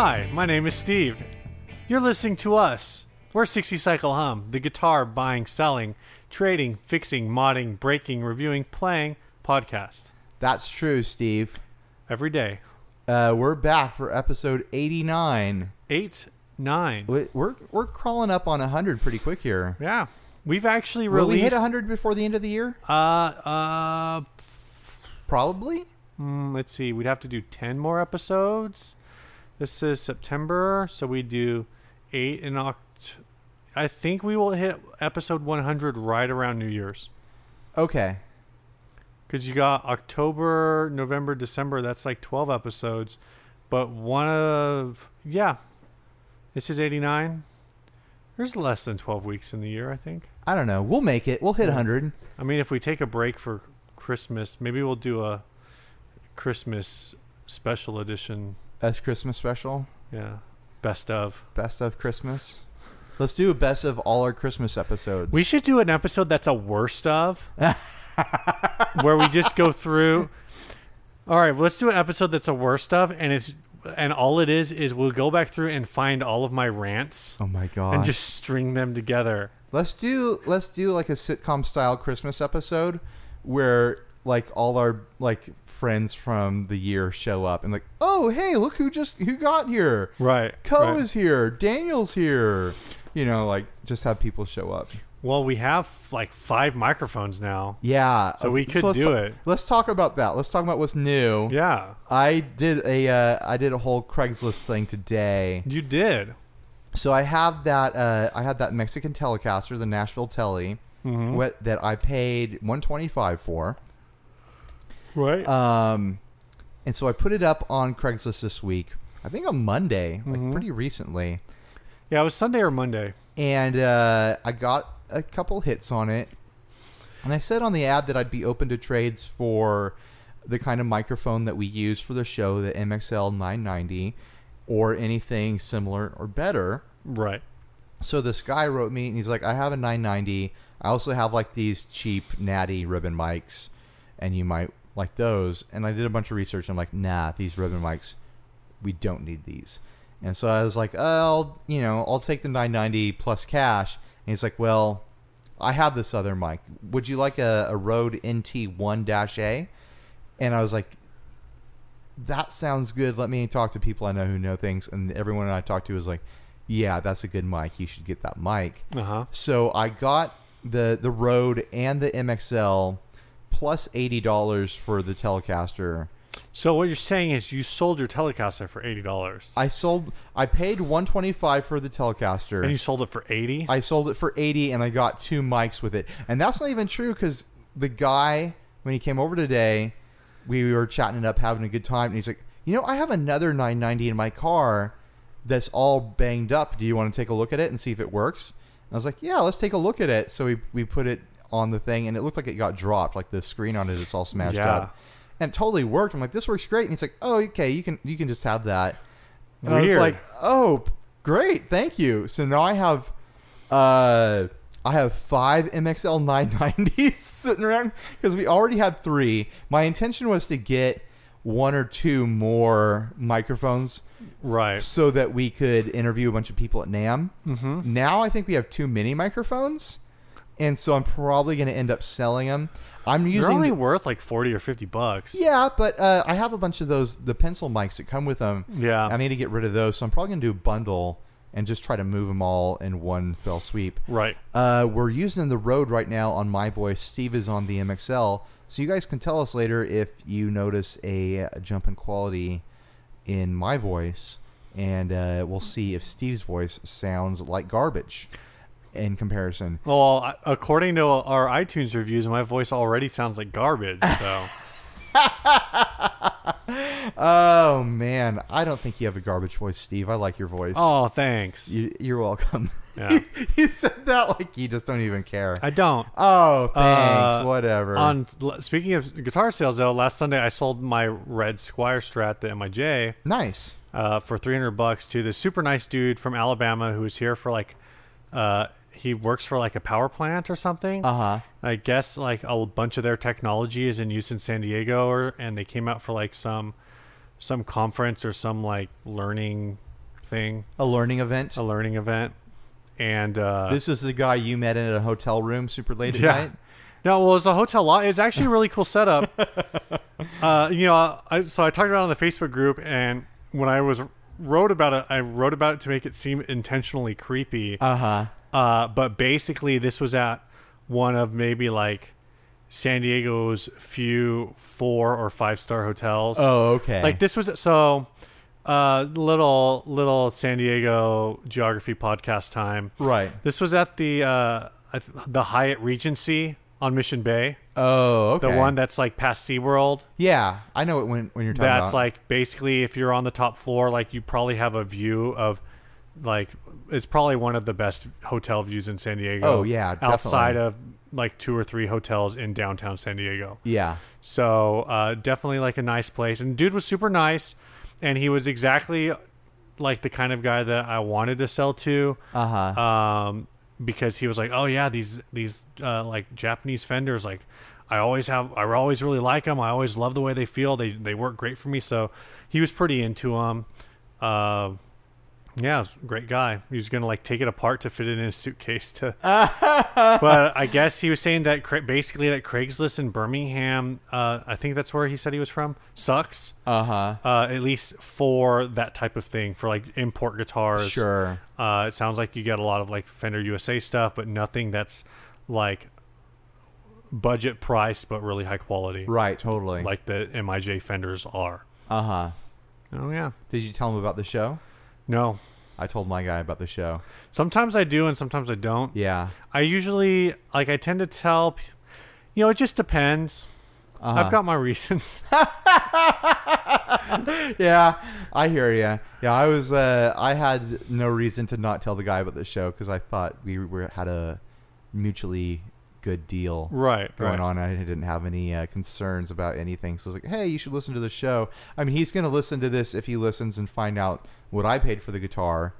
Hi, my name is Steve. You're listening to us. We're 60 Cycle Hum, the guitar buying, selling, trading, fixing, modding, breaking, reviewing, playing podcast. That's true, Steve. Every day. Uh, we're back for episode 89. 8, 9. We- We're we're crawling up on 100 pretty quick here. Yeah. We've actually released. Will we hit released. 100 before the end of the year? uh, uh, Probably. mm, let's see. We'd have to do 10 more episodes. This is September, so we do 8 in Oct. I think we will hit episode 100 right around New Year's. Okay. Because you got October, November, December. That's like 12 episodes. But one of. Yeah. This is 89. There's less than 12 weeks in the year, I think. I don't know. We'll make it. We'll hit 100. I mean, if we take a break for Christmas, maybe we'll do a Christmas special edition. That's Christmas special. Yeah. Best of. Best of Christmas. Let's do a best of all our Christmas episodes. We should do an episode that's a worst of, where we just go through. All right, let's do an episode that's a worst of, and it's and all it is is we'll go back through and find all of my rants oh my god. and just string them together. Let's do let's do like a sitcom style Christmas episode where like all our like friends from the year show up and like, "Oh, hey, look who just who got here. Right. Co right. is here, Daniel's here." You know, like just have people show up. Well, we have like five microphones now. Yeah. So we could let's do it. Let's talk about that. Let's talk about what's new. Yeah, I did a uh, I did a whole Craigslist thing today. you did. So I have that uh, I had that Mexican Telecaster, the Nashville Tele, Mhm. what that I paid 125 for. Right. Um, and so I put it up on Craigslist this week. I think on Monday, like Mhm. pretty recently. yeah, it was Sunday or Monday. And uh, I got a couple hits on it. And I said on the ad that I'd be open to trades for the kind of microphone that we use for the show, the MXL 990, or anything similar or better. Right. So this guy wrote me and he's like, I have a 990. I also have like these cheap Nady ribbon mics, and you might like those. And I did a bunch of research. And I'm like, nah, these ribbon mics, we don't need these. And so I was like, I'll, you know, I'll take the 990 plus cash. And he's like, well, I have this other mic. Would you like a, a Rode NT1-A? And I was like, that sounds good. Let me talk to people I know who know things. And everyone I talked to was like, yeah, that's a good mic. You should get that mic. Uh huh. So I got the the Rode and the MXL plus eighty dollars for the Telecaster. So what you're saying is you sold your Telecaster for eighty dollars, I sold. I paid one twenty five for the Telecaster, and you sold it for eighty. I sold it for eighty, and I got two mics with it. And that's not even true because the guy when he came over today, we were chatting it up, having a good time, and he's like, you know, I have another nine ninety in my car that's all banged up. Do you want to take a look at it and see if it works? And I was like, yeah, let's take a look at it. So we we put it on the thing, and it looked like it got dropped, like the screen on it, it is all smashed Yeah. up. And it totally worked. I'm like, this works great. And he's like, oh, okay, you can you can just have that. And I was like, oh, great, thank you. So now I have, uh, I have five MXL 990s sitting around because we already had three. My intention was to get one or two more microphones right. so that we could interview a bunch of people at NAMM. Mm-hmm. Now I think we have too many microphones, and so I'm probably going to end up selling them. I'm using They're only the- worth like forty or fifty bucks. yeah, but uh, I have a bunch of those the pencil mics that come with them. Yeah. I need to get rid of those, so I'm probably gonna do a bundle and just try to move them all in one fell sweep. Right. Uh, we're using the Rode right now on my voice. Steve is on the MXL, so you guys can tell us later if you notice a, a jump in quality in my voice, and uh, we'll see if Steve's voice sounds like garbage in comparison. Well, according to our iTunes reviews, my voice already sounds like garbage. So Oh man, I don't think you have a garbage voice, Steve. I like your voice. oh, thanks. You, you're welcome. Yeah. you said that like you just don't even care. I don't. oh, thanks. Uh, Whatever. On speaking of guitar sales, though, last Sunday I sold my red Squier Strat, the MIJ, nice. uh, for 300 bucks to this super nice dude from Alabama who's here for like, uh, he works for like a power plant or something. Uh huh. I guess like a bunch of their technology is in use in San Diego, or and they came out for like some some conference or some like learning thing, A learning event. a learning event, and uh, this is the guy you met in a hotel room super late at Yeah. night. No, well, it was a hotel lot. It's actually a really cool setup. uh, you know, I, so I talked about it on the Facebook group, and when I was wrote about it, I wrote about it to make it seem intentionally creepy. Uh huh. Uh, but basically, this was at one of maybe like San Diego's few four or five star hotels. Oh, okay. Like this was so uh little little San Diego geography podcast time. right. This was at the uh the Hyatt Regency on Mission Bay. Oh, okay. The one that's like past SeaWorld. Yeah, I know it when when you're talking about. That's about. like basically if you're on the top floor, like you probably have a view of like it's probably one of the best hotel views in San Diego. Oh, yeah, outside of like two or three hotels in downtown San Diego. yeah. So uh, definitely like a nice place. And dude was super nice, and he was exactly like the kind of guy that I wanted to sell to. Uh huh. Um, because he was like, oh yeah, these these uh, like Japanese fenders, like I always have, I always really like them. I always love the way they feel. They they work great for me. So he was pretty into them. Uh, yeah, it was a great guy. He was gonna like take it apart to fit it in his suitcase to. but I guess he was saying that Cra- basically that Craigslist in Birmingham, uh, I think that's where he said he was from, sucks. Uh huh. Uh, at least for that type of thing, for like import guitars. Sure. Uh, it sounds like you get a lot of like Fender USA stuff, but nothing that's like budget priced but really high quality, Right. Totally. like the MIJ Fenders are. Uh huh. Oh yeah, Did you tell him about the show? no. I told my guy about the show. Sometimes I do, and sometimes I don't. Yeah. I usually like I tend to tell, p- you know, it just depends. Uh-huh. I've got my reasons. yeah, I hear you. Yeah, I was. Uh, I had no reason to not tell the guy about the show because I thought we were had a mutually good deal right, going right. on. I didn't have any uh, concerns about anything. So I was like, "Hey, you should listen to the show." I mean, he's going to listen to this if he listens and find out what I paid for the guitar.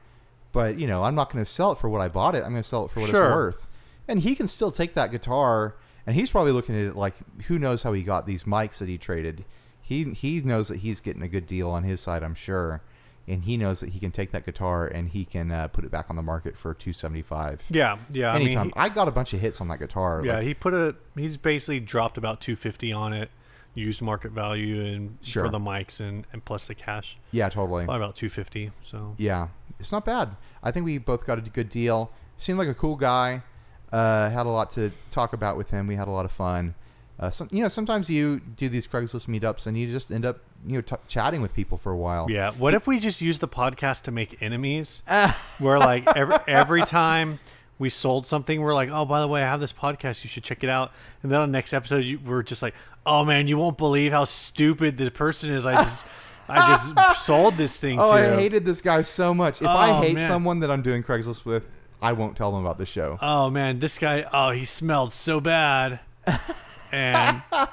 But you know, I'm not going to sell it for what I bought it. I'm going to sell it for what Sure. it's worth. And he can still take that guitar, and he's probably looking at it like, who knows how he got these mics that he traded. He he knows that he's getting a good deal on his side, I'm sure, and he knows that he can take that guitar and he can uh, put it back on the market for two seventy five. Yeah, yeah. Anytime. I mean, I got a bunch of hits on that guitar. yeah, like- he put a. He's basically dropped about two fifty on it, used market value and Sure. for the mics and and plus the cash, yeah, totally. probably about two fifty. So Yeah, it's not bad. I think we both got a good deal. Seemed like a cool guy. Uh, had a lot to talk about with him. We had a lot of fun. Uh, some, you know, sometimes you do these Craigslist meetups and you just end up, you know, t- chatting with people for a while. Yeah. What if we just use the podcast to make enemies? where like every every time we sold something, we're like, oh, by the way, I have this podcast. You should check it out. And then on the next episode, you, we're just like, oh man, you won't believe how stupid this person is. I just I just sold this thing Oh, to. I hated this guy so much. If I Oh, hate man. someone that I'm doing Craigslist with, I won't tell them about the show. oh man, this guy. Oh, he smelled so bad. And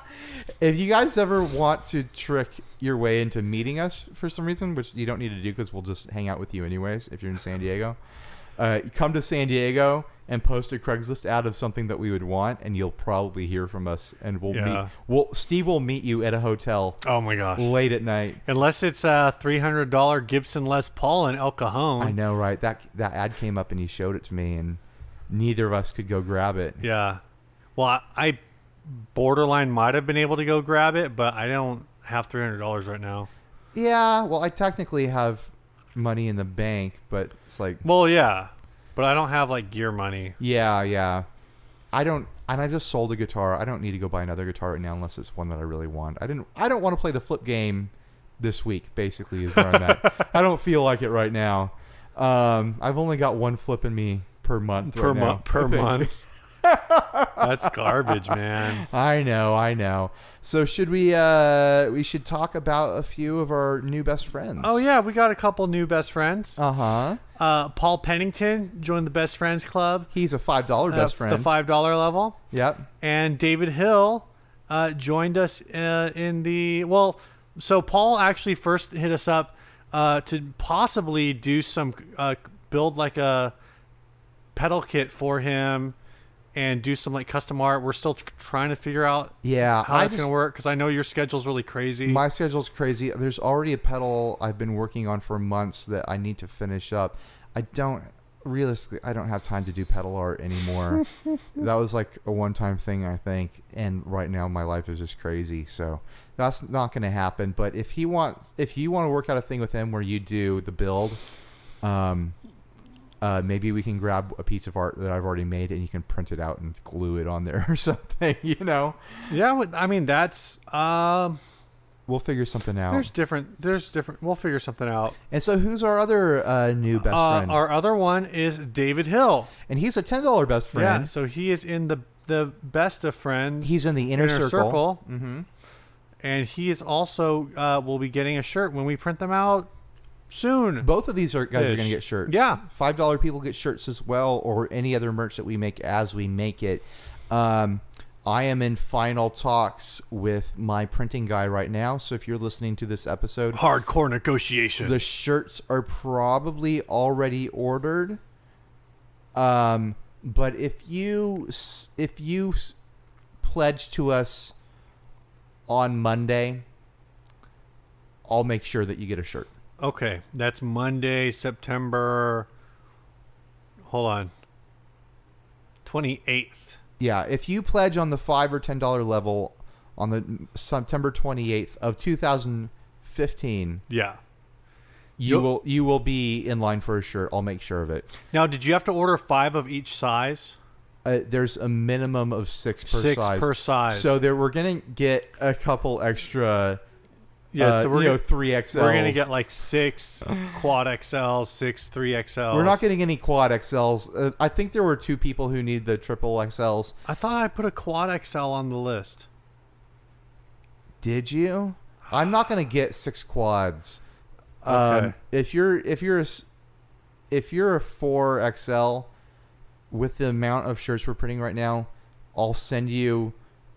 If you guys ever want to trick your way into meeting us for some reason, which you don't need to do because we'll just hang out with you anyways if you're in San Diego, uh, come to San Diego and post a Craigslist ad of something that we would want, and you'll probably hear from us. And we'll Yeah. meet. We'll Steve will meet you at a hotel oh my gosh. late at night. Unless it's a three hundred dollar Gibson Les Paul in El Cajon. I know, right? That that ad came up and he showed it to me, and neither of us could go grab it. Yeah. Well, I, I borderline might have been able to go grab it, but I don't have three hundred dollars right now. Yeah, well, I technically have money in the bank, but it's like Well, yeah, but I don't have like gear money. Yeah, yeah. I don't, and I just sold a guitar. I don't need to go buy another guitar right now unless it's one that I really want. I didn't. I don't want to play the flip game this week. Basically, is where I'm at. I don't feel like it right now. Um, I've only got one flip in me per month. per right now, month. Per think. month. That's garbage, man. I know, I know. So should we? uh We should talk about a few of our new best friends. Oh yeah, we got a couple new best friends. Uh huh. Uh, Paul Pennington joined the best friends club. He's a five dollar uh, best friend. The five dollar level. Yep. and David Hill uh, joined us uh, in the well. So Paul actually first hit us up uh, to possibly do some uh, build like a pedal kit for him and do some like custom art. We're still trying to figure out Yeah, how I that's just, gonna work because I know your schedule's really crazy. My schedule's crazy. There's already a pedal I've been working on for months that I need to finish up. I don't realistically I don't have time to do pedal art anymore. that was like a one-time thing I think and right now my life is just crazy. So that's not going to happen, but if he wants if you want to work out a thing with him where you do the build um uh, maybe we can grab a piece of art that I've already made and you can print it out and glue it on there or something, you know? yeah, I mean that's um. We'll figure something out. There's different. There's different. We'll figure something out. And so, who's our other uh, new best Uh, friend? our other one is David Hill. and he's a ten dollar best friend. Yeah, so he is in the the best of friends. He's in the inner, circle. Mm-hmm. and he is also uh, will be getting a shirt when we print them out soon. Both of these are guys are going to get shirts. Yeah. five dollar people get shirts as well, or any other merch that we make as we make it. Um, I am in final talks with my printing guy right now. So if you're listening to this episode, Hardcore negotiation. the shirts are probably already ordered. Um, but if you if you pledge to us on Monday, I'll make sure that you get a shirt. Okay, that's Monday, September. Hold on. Twenty eighth. Yeah, if you pledge on the five or ten dollar level on the September twenty eighth of two thousand fifteen, Yeah. you You'll- will you will be in line for a shirt. I'll make sure of it. Now, did you have to order five of each size? Uh, there's a minimum of six per Six size. per size. So there, we're gonna get a couple extra. Yeah, uh, so we're you gonna, three XLs. we're gonna get like six quad XL, six three XL. We're not getting any quad XLs. Uh, I think there were two people who need the triple XLs. I thought I put a quad XL on the list. Did you? I'm not gonna get six quads. Um, Okay. if you're if you're a, if you're a four XL, with the amount of shirts we're printing right now, I'll send you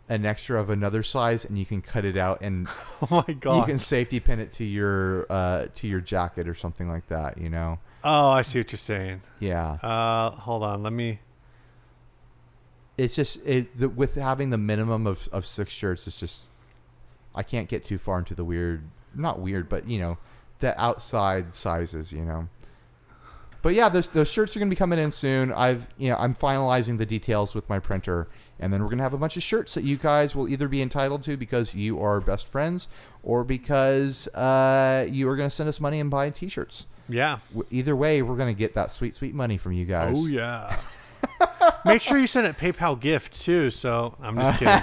an extra of another size, and you can cut it out and Oh my god. you can safety pin it to your uh, to your jacket or something like that. You know? oh, I see what you're saying. Yeah. Uh, hold on. Let me. It's just it the, with having the minimum of, of six shirts. It's just I can't get too far into the weird, not weird, but you know, the outside sizes. You know. But yeah, those those shirts are gonna be coming in soon. I've you know I'm finalizing the details with my printer, and then we're gonna have a bunch of shirts that you guys will either be entitled to because you are best friends, or because uh, you are gonna send us money and buy T-shirts. Yeah. Either way, we're gonna get that sweet sweet money from you guys. Oh yeah. Make sure you send it PayPal gift too. So I'm just kidding.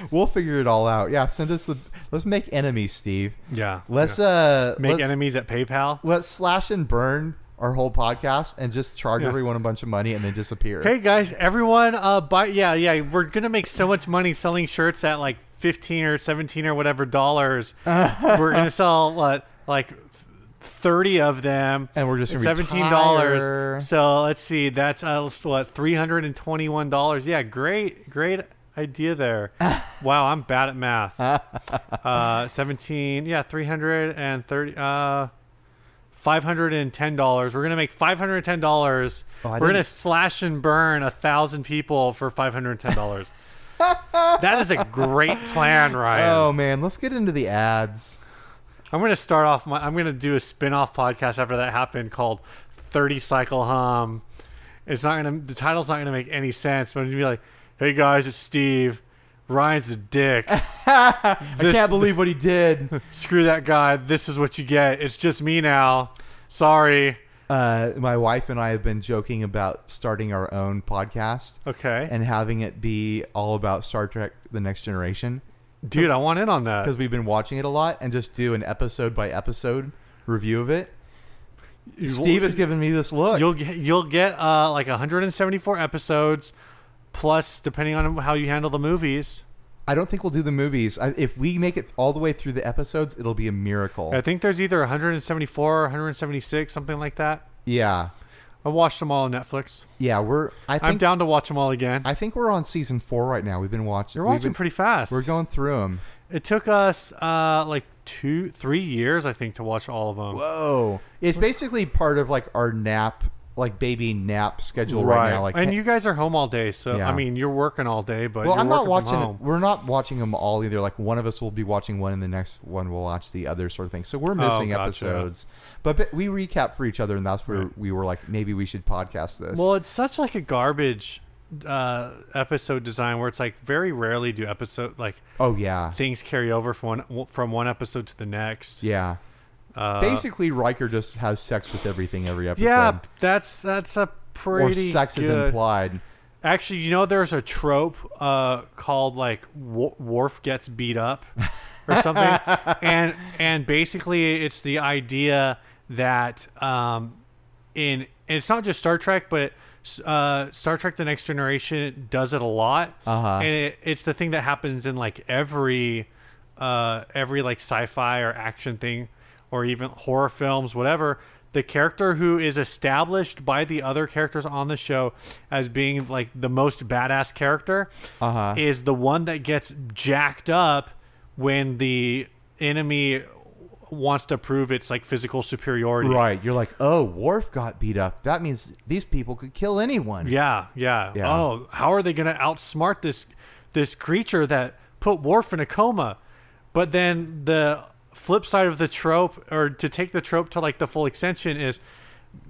we'll figure it all out. Yeah, send us the. Let's make enemies, Steve. Yeah. Let's yeah. uh make let's, enemies at PayPal. Let's slash and burn our whole podcast and just charge Yeah. everyone a bunch of money and then disappear. Hey guys, everyone, uh, buy yeah, yeah. We're gonna make so much money selling shirts at like fifteen or seventeen or whatever dollars. we're gonna sell what like thirty of them. And we're just gonna seventeen dollars. So let's see, that's uh, what three hundred and twenty-one dollars. Yeah, great, great idea there. wow, I'm bad at math. uh, seventeen, yeah, three hundred and thirty. Uh, five hundred and ten dollars. We're gonna make five hundred and ten dollars. Oh, We're gonna slash and burn a thousand people for five hundred and ten dollars. that is a great plan, Ryan. Oh man, let's get into the ads. I'm gonna start off my. I'm gonna do a spin-off podcast after that happened called Thirty Cycle Hum. It's not gonna. The title's not gonna make any sense, but I'm gonna be like, "Hey guys, it's Steve. Ryan's a dick. I This- can't believe what he did. Screw that guy. This is what you get. It's just me now. Sorry. Uh, my wife and I have been joking about starting our own podcast Okay, and having it be all about Star Trek: The Next Generation dude, I want in on that. because we've been watching it a lot and just do an episode by episode review of it. Steve has given me this look. You'll get you'll get uh like 174 episodes, plus depending on how you handle the movies. I don't think we'll do the movies. I, if we make it all the way through the episodes, it'll be a miracle. I think there's either 174 or 176, something like that. yeah, I watched them all on Netflix. yeah. We're. I I'm down to watch them all again. I think we're on season four right now. We've been watching. You're watching been- pretty fast. We're going through them. it took us uh like two, three years, I think, to watch all of them. Whoa! It's basically part of like our nap like baby nap schedule right, now. Like, and you guys are home all day, so Yeah. I mean, you're working all day, but well, I'm not watching. We're not watching them all either. Like one of us will be watching one, and the next one will watch the other, sort of thing. So we're missing Oh, gotcha. episodes, but, but we recap for each other, and that's where Right. we were like, maybe we should podcast this. Well, it's such like a garbage uh, episode design where it's like very rarely do episode like oh yeah, things carry over from one from one episode to the next. yeah. Uh, Basically, Riker just has sex with everything every episode. yeah, that's that's a or pretty sex is implied. Actually, you know, there's a trope uh, called like Wo- Worf gets beat up or something, and and basically it's the idea that um, in and it's not just Star Trek, but uh, Star Trek: The Next Generation does it a lot, Uh-huh. and it, it's the thing that happens in like every uh, every like sci-fi or action thing, or even horror films, whatever. The character who is established by the other characters on the show as being like the most badass character Uh huh. is the one that gets jacked up when the enemy wants to prove its like physical superiority. Right. You're like, oh, Worf got beat up. That means these people could kill anyone. Yeah, yeah. Yeah. Oh, how are they going to outsmart this this creature that put Worf in a coma? But then the flip side of the trope, or to take the trope to like the full extension, is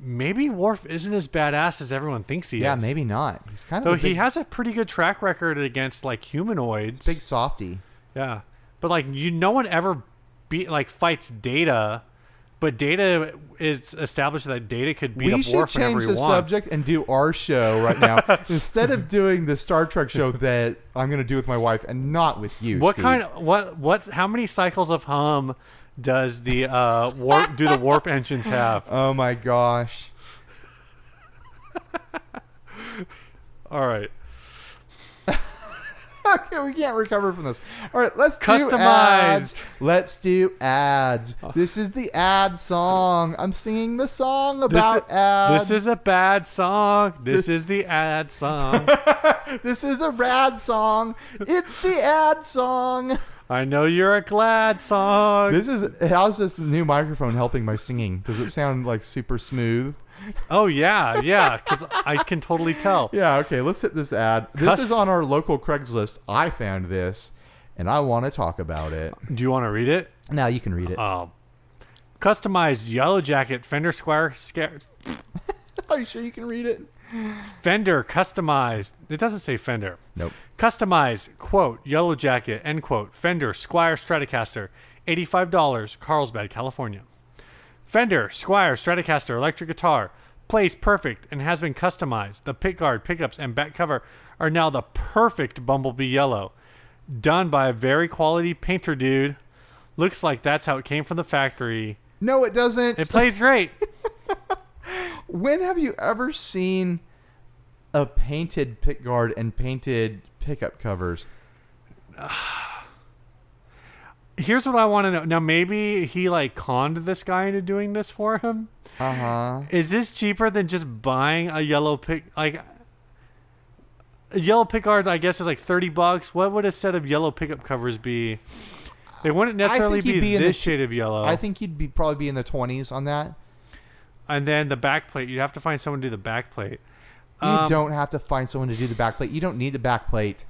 maybe Worf isn't as badass as everyone thinks he Yeah, is. Yeah, maybe not. He's kind of Though big, he has a pretty good track record against like humanoids. big softy. Yeah, but like you, no one ever beat like fights Data, but Data is established that Data could beat we up should Worf whenever change the subject and do our show right now instead of doing the Star Trek show that I'm going to do with my wife and not with you. What Steve. kind of what what? How many cycles of hum does the uh warp do the warp engines have? Oh my gosh. All right, Okay, we can't recover from this. All right, let's do Customized. ads. Let's do ads. This is the ad song. I'm singing the song this about is, ads. this is a bad song. This is the ad song. This is a rad song. It's the ad song. I know you're a glad song. This is how's this new microphone helping my singing? Does it sound like super smooth? Oh yeah, yeah, because I can totally tell. Yeah, okay, let's hit this ad. This is on our local Craigslist. I found this and I want to talk about it. Do you want to read it? Now you can read it. Um, customized yellow jacket Fender Squier sca- Are you sure you can read it? Fender customized. It doesn't say Fender. Nope. Customized, quote, yellow jacket, end quote, Fender Squier Stratocaster, $85, Carlsbad, California. Fender Squier Stratocaster electric guitar plays perfect and has been customized. The pickguard, pickups, and back cover are now the perfect Bumblebee yellow. Done by a very quality painter dude. Looks like that's how it came from the factory. No, it doesn't. It plays great. when have you ever seen a painted pickguard and painted pickup covers? Here's what I want to know. Now, maybe he like conned this guy into doing this for him. Uh huh. Is this cheaper than just buying a yellow pick? Like a yellow pickguards, I guess is like thirty bucks. What would a set of yellow pickup covers be? They wouldn't necessarily be, be this shade of yellow. I think you'd be probably be in the twenties on that. and then the back plate, you'd have to find someone to do the back plate. You Um, don't have to find someone to do the back plate. You don't need the back plate.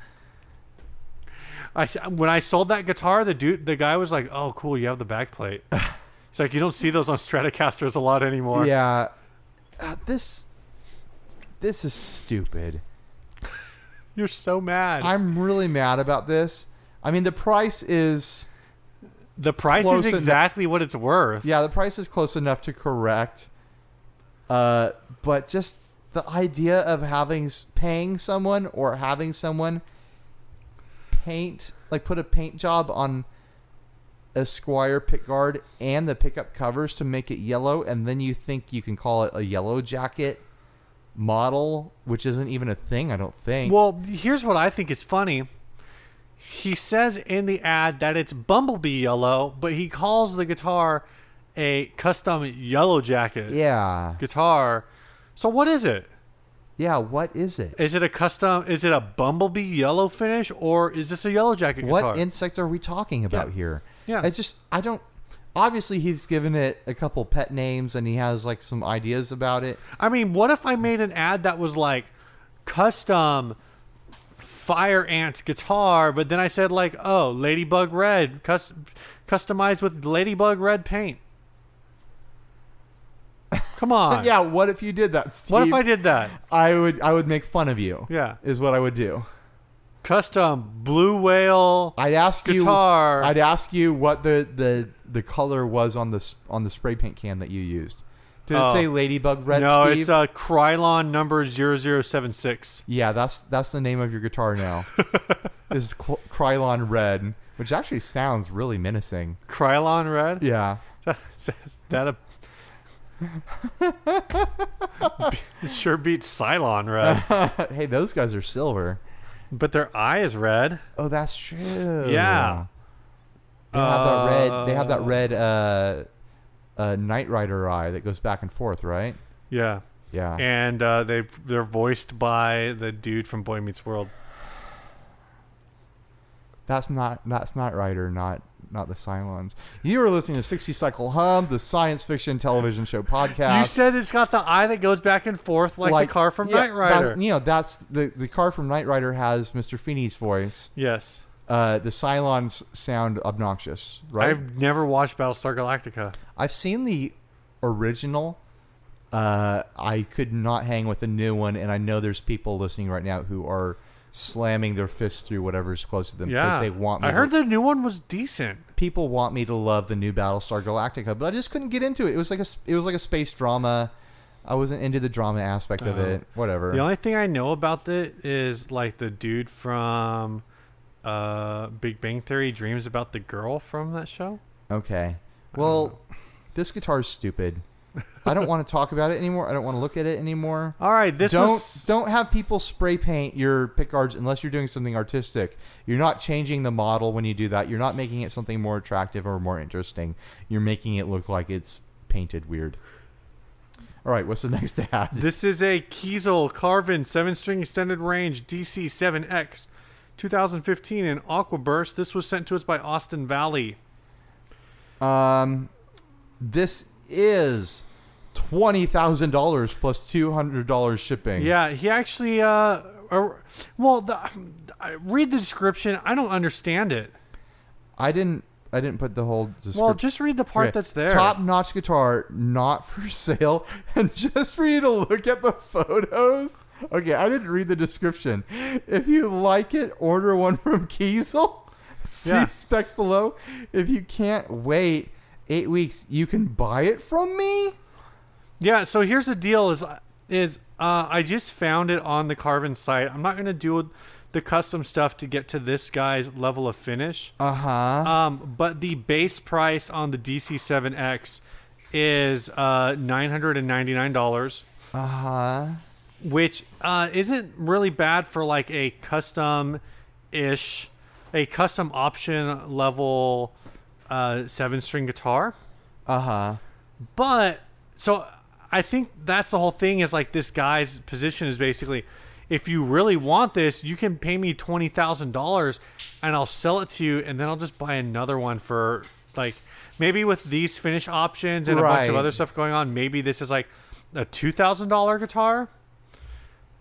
I when I sold that guitar, the dude, the guy was like, "Oh, cool, you have the back plate." He's like, "You don't see those on Stratocasters a lot anymore." Yeah. Uh, this this is stupid. You're so mad. I'm really mad about this. I mean, the price is the price is exactly what it's worth. yeah, the price is close enough to correct. Uh, but just the idea of having paying someone or having someone paint like put a paint job on a Squier pickguard and the pickup covers to make it yellow, and then you think you can call it a yellow jacket model, which isn't even a thing. I don't think. Well, here's what I think is funny. He says in the ad that it's Bumblebee yellow, but he calls the guitar a custom yellow jacket yeah, guitar. So what is it? Yeah. What is it? Is it a custom? Is it a Bumblebee yellow finish, or is this a yellow jacket guitar? What insect are we talking about Yeah. here? Yeah. I just I don't obviously he's given it a couple pet names and he has like some ideas about it. I mean, what if I made an ad that was like custom fire ant guitar, but then I said like, oh, ladybug red, cus- customized with ladybug red paint. Come on. Yeah, what if you did that, Steve? What if I did that? I would I would make fun of you. Yeah. Is what I would do. Custom blue whale. I'd ask Guitar. you I'd ask you what the, the, the color was on the on the spray paint can that you used. Did it Oh. say Ladybug Red no, Steve? it's uh, Krylon number 0076. yeah, that's that's the name of your guitar now. is Krylon Red, which actually sounds really menacing. Krylon red? Yeah. Is that a. it sure beats Cylon red. hey, those guys are silver. But their eye is red. Oh, that's true. Yeah. They have that red. They have that Uh, red uh, uh, Knight Rider eye that goes back and forth, right? Yeah. Yeah. And uh, they they're voiced by the dude from Boy Meets World. that's not that's Knight Rider, not not the Cylons. You are listening to 60 Cycle Hum, the science fiction television show podcast. You said it's got the eye that goes back and forth like, the car from yeah, Knight Rider. That, you know, that's the the car from Knight Rider has Mr. Feeny's voice. yes. Uh, the Cylons sound obnoxious, right? I've never watched Battlestar Galactica. I've seen the original. Uh, I could not hang with the new one, and I know there's people listening right now who are slamming their fists through whatever's close to them because Yeah. they want me. I to- heard the new one was decent. people want me to love the new Battlestar Galactica, but I just couldn't get into it. It was like a it was like a space drama. I wasn't into the drama aspect of Oh. it. Whatever. The only thing I know about it is like the dude from uh, Big Bang Theory dreams about the girl from that show. okay. Well, this guitar's stupid. I don't want to talk about it anymore. I don't want to look at it anymore. All right, this don't was don't have people spray paint your pickguards unless you're doing something artistic. You're not changing the model when you do that. You're not making it something more attractive or more interesting. You're making it look like it's painted weird. All right, what's the next ad? This is a Kiesel Carvin 7 string extended range DC7X 2015 in Aquaburst. This was sent to us by Austin Valley. Um, this is twenty thousand dollars plus two hundred dollars shipping. Yeah, he actually, uh, well, the, I read the description. I don't understand it. I didn't. I didn't put the whole description. Well, just read the part that's there. Top notch guitar, not for sale, and just for you to look at the photos. Okay, I didn't read the description. If you like it, order one from Kiesel. See Yeah. specs below. If you can't wait eight weeks, you can buy it from me. Yeah, so here's the deal: is is uh, I just found it on the Carvin site. I'm not gonna do the custom stuff to get to this guy's level of finish. Uh huh. Um, but the base price on the DC7X is uh, nine hundred and ninety nine dollars, Uh huh. which uh, isn't really bad for like a custom ish, a custom option level uh, seven string guitar. Uh huh. But so I think that's the whole thing is like this guy's position is basically if you really want this, you can pay me twenty thousand dollars and I'll sell it to you and then I'll just buy another one for like maybe with these finish options and a bunch of other stuff going on, maybe this is like a two thousand dollar guitar.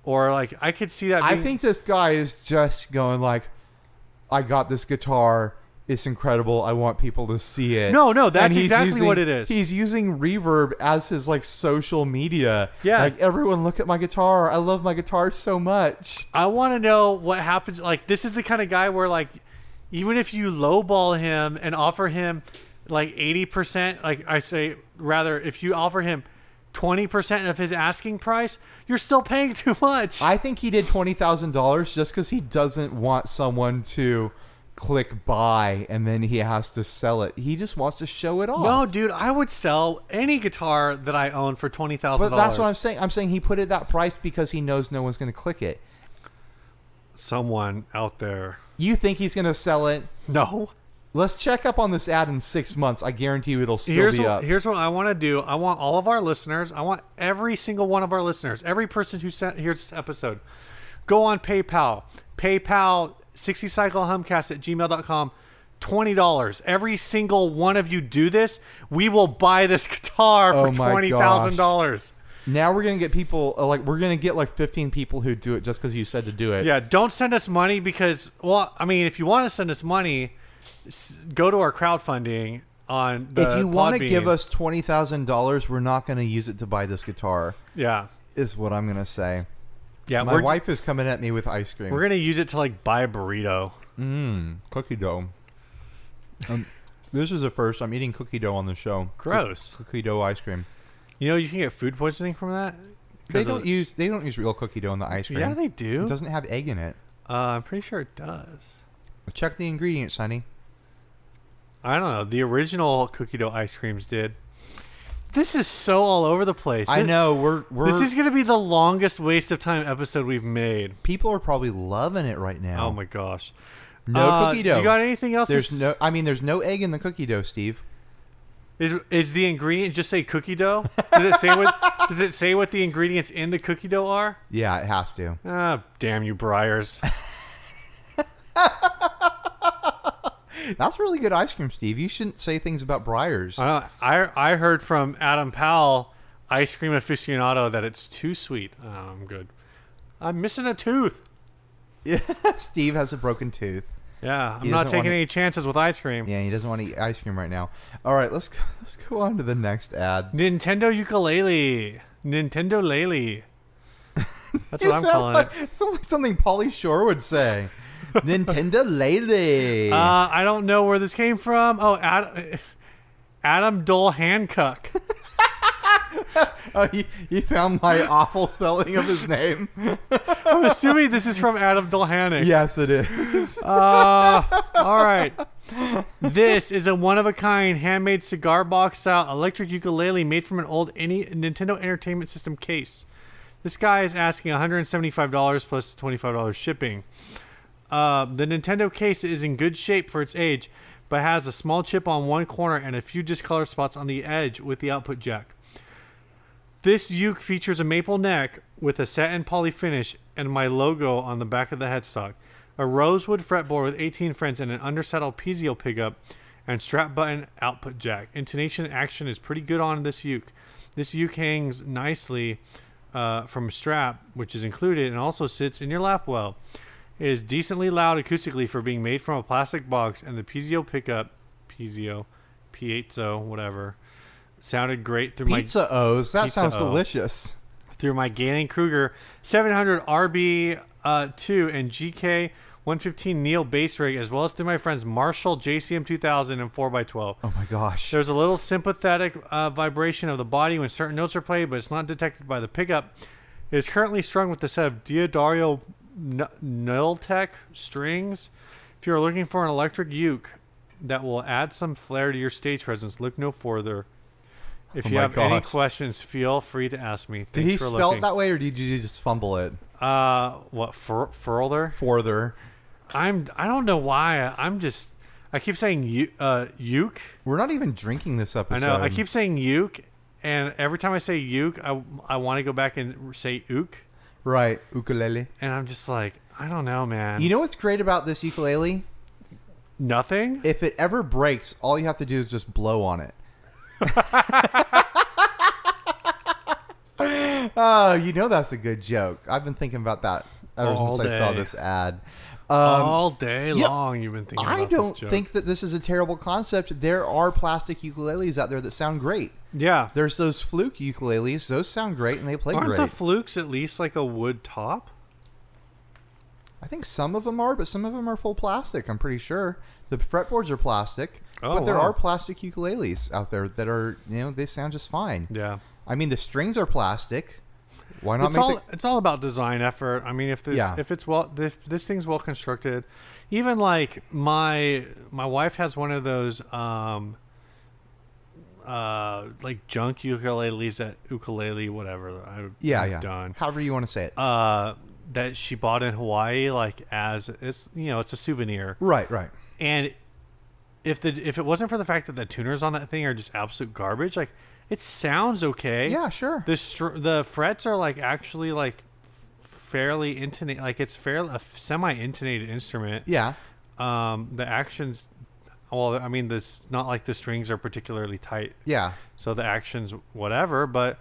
Or like I could see that I think this guy is just going like, I got this guitar. It's incredible. I want people to see it. No, no, that's exactly using- what it is. He's using reverb as his like social media. Yeah. Like everyone look at my guitar. I love my guitar so much. I want to know what happens. Like, this is the kind of guy where, like, even if you lowball him and offer him like 80%, like I say, rather, if you offer him 20% of his asking price, you're still paying too much. I think he did twenty thousand dollars just because he doesn't want someone to click buy and then he has to sell it. He just wants to show it off. no, dude, I would sell any guitar that I own for $20,000. but that's what I'm saying. I'm saying he put it that price because he knows no one's going to click it. Someone out there. You think he's going to sell it? No. Let's check up on this ad in six months. I guarantee you it'll still here's be what, up. here's what I want to do. I want all of our listeners, I want every single one of our listeners, every person who sent here's this episode, go on PayPal. PayPal 60cyclehumcast at gmail.com. twenty dollars. Every single one of you do this, we will buy this guitar Oh for my twenty thousand dollars. Now we're gonna get people uh, like we're gonna get like 15 people who do it just because you said to do it. Yeah, don't send us money because, well, I mean, if you want to send us money, s- go to our crowdfunding on the if you want to give us twenty thousand dollars, we're not gonna use it to buy this guitar. yeah, Is what I'm gonna say. Yeah, My we're wife is coming at me with ice cream. we're gonna use it to like buy a burrito. Mmm, cookie dough. Um, this is the first I'm eating cookie dough on the show. Gross. Cookie dough ice cream. You know, you can get food poisoning from that. They don't use they don't use real cookie dough in the ice cream. Yeah, they do. It doesn't have egg in it. Uh, I'm pretty sure it does. Check the ingredients, honey. I don't know. The original cookie dough ice creams did. This is so all over the place. I know we're we're This is going to be the longest waste of time episode we've made. people are probably loving it right now. Oh my gosh. no Uh, cookie dough. You got anything else? there's no I mean there's no egg in the cookie dough, Steve. Is is the ingredient just say cookie dough? Does it say what Does it say what the ingredients in the cookie dough are? Yeah, it has to. Ah, damn you, Breyers. That's really good ice cream, Steve. You shouldn't say things about Breyers. I, I I heard from Adam Powell, ice cream aficionado, that it's too sweet. Oh, I'm good. I'm missing a tooth. Yeah, Steve has a broken tooth. Yeah, I'm He not taking wanna- any chances with ice cream. Yeah, he doesn't want to eat ice cream right now. All right, let's go, let's go on to the next ad. Nintendo ukulele. Nintendo lele. That's what I'm calling like, it. Sounds like something Pauly Shore would say. Nintendo Lady. Uh, I don't know where this came from. Oh, Adam, Adam Dole Hancock. oh, you, you found my awful spelling of his name. I'm assuming this is from Adam Dolhanic. yes, it is. Uh, all right. This is a one of a kind handmade cigar box style electric ukulele made from an old any Nintendo Entertainment System case. This guy is asking $175 plus $25 shipping. Uh, the Nintendo case is in good shape for its age, but has a small chip on one corner and a few discolored spots on the edge with the output jack. This uke features a maple neck with a satin poly finish and my logo on the back of the headstock. A rosewood fretboard with 18 frets and an undersaddle piezo pickup and strap button output jack. Intonation action is pretty good on this uke. This uke hangs nicely uh, from a strap, which is included, and also sits in your lap well. It is decently loud acoustically for being made from a plastic box, and the piezo pickup, piezo, piezo, whatever, sounded great through my Pizza O's. That sounds O. delicious. through my Gallien-Krueger 700 RB uh, 2 and GK 115 Neo bass rig, as well as through my friends Marshall JCM 2000 and 4x12. Oh my gosh. There's a little sympathetic uh, vibration of the body when certain notes are played, but it's not detected by the pickup. It is currently strung with a set of D'Addario N- Nyltech strings. If you are looking for an electric uke that will add some flair to your stage presence, look no further. If Oh you have any questions, feel free to ask me. Did Thanks he for spell looking. it that way, or did you just fumble it Uh, what fur- further? further? I'm. I don't know why. I'm just. I keep saying u- uh, uke. We're not even drinking this episode. I know. I keep saying uke, and every time I say uke, I, I want to go back and say ook, right ukulele. and I'm just like, I don't know, man. You know what's great about this ukulele? nothing. If it ever breaks, all you have to do is just blow on it. oh, you know that's a good joke. I've been thinking about that ever All since I saw this ad. Um, All day yeah, long, you've been thinking. I about don't think that this is a terrible concept. There are plastic ukuleles out there that sound great. Yeah. There's those fluke ukuleles; those sound great and they play great. Aren't the flukes at least like a wood top? I think some of them are, but some of them are full plastic. I'm pretty sure the fretboards are plastic, Oh, but there wow. are plastic ukuleles out there that are you know they sound just fine. Yeah. I mean the strings are plastic. Why not it's all the, it's all about design effort. I mean, if this Yeah. if it's well if this thing's well constructed, even like my my wife has one of those um uh like junk ukuleles at ukulele whatever I've yeah yeah done however you want to say it. uh that she bought in Hawaii like as it's you know it's a souvenir right right. and if the if it wasn't for the fact that the tuners on that thing are just absolute garbage like it sounds okay Yeah sure. the str- the frets are like actually like fairly intonate like it's fairly a semi intonated instrument Yeah um the actions well, I mean, this not like the strings are particularly tight, Yeah. so the actions whatever. But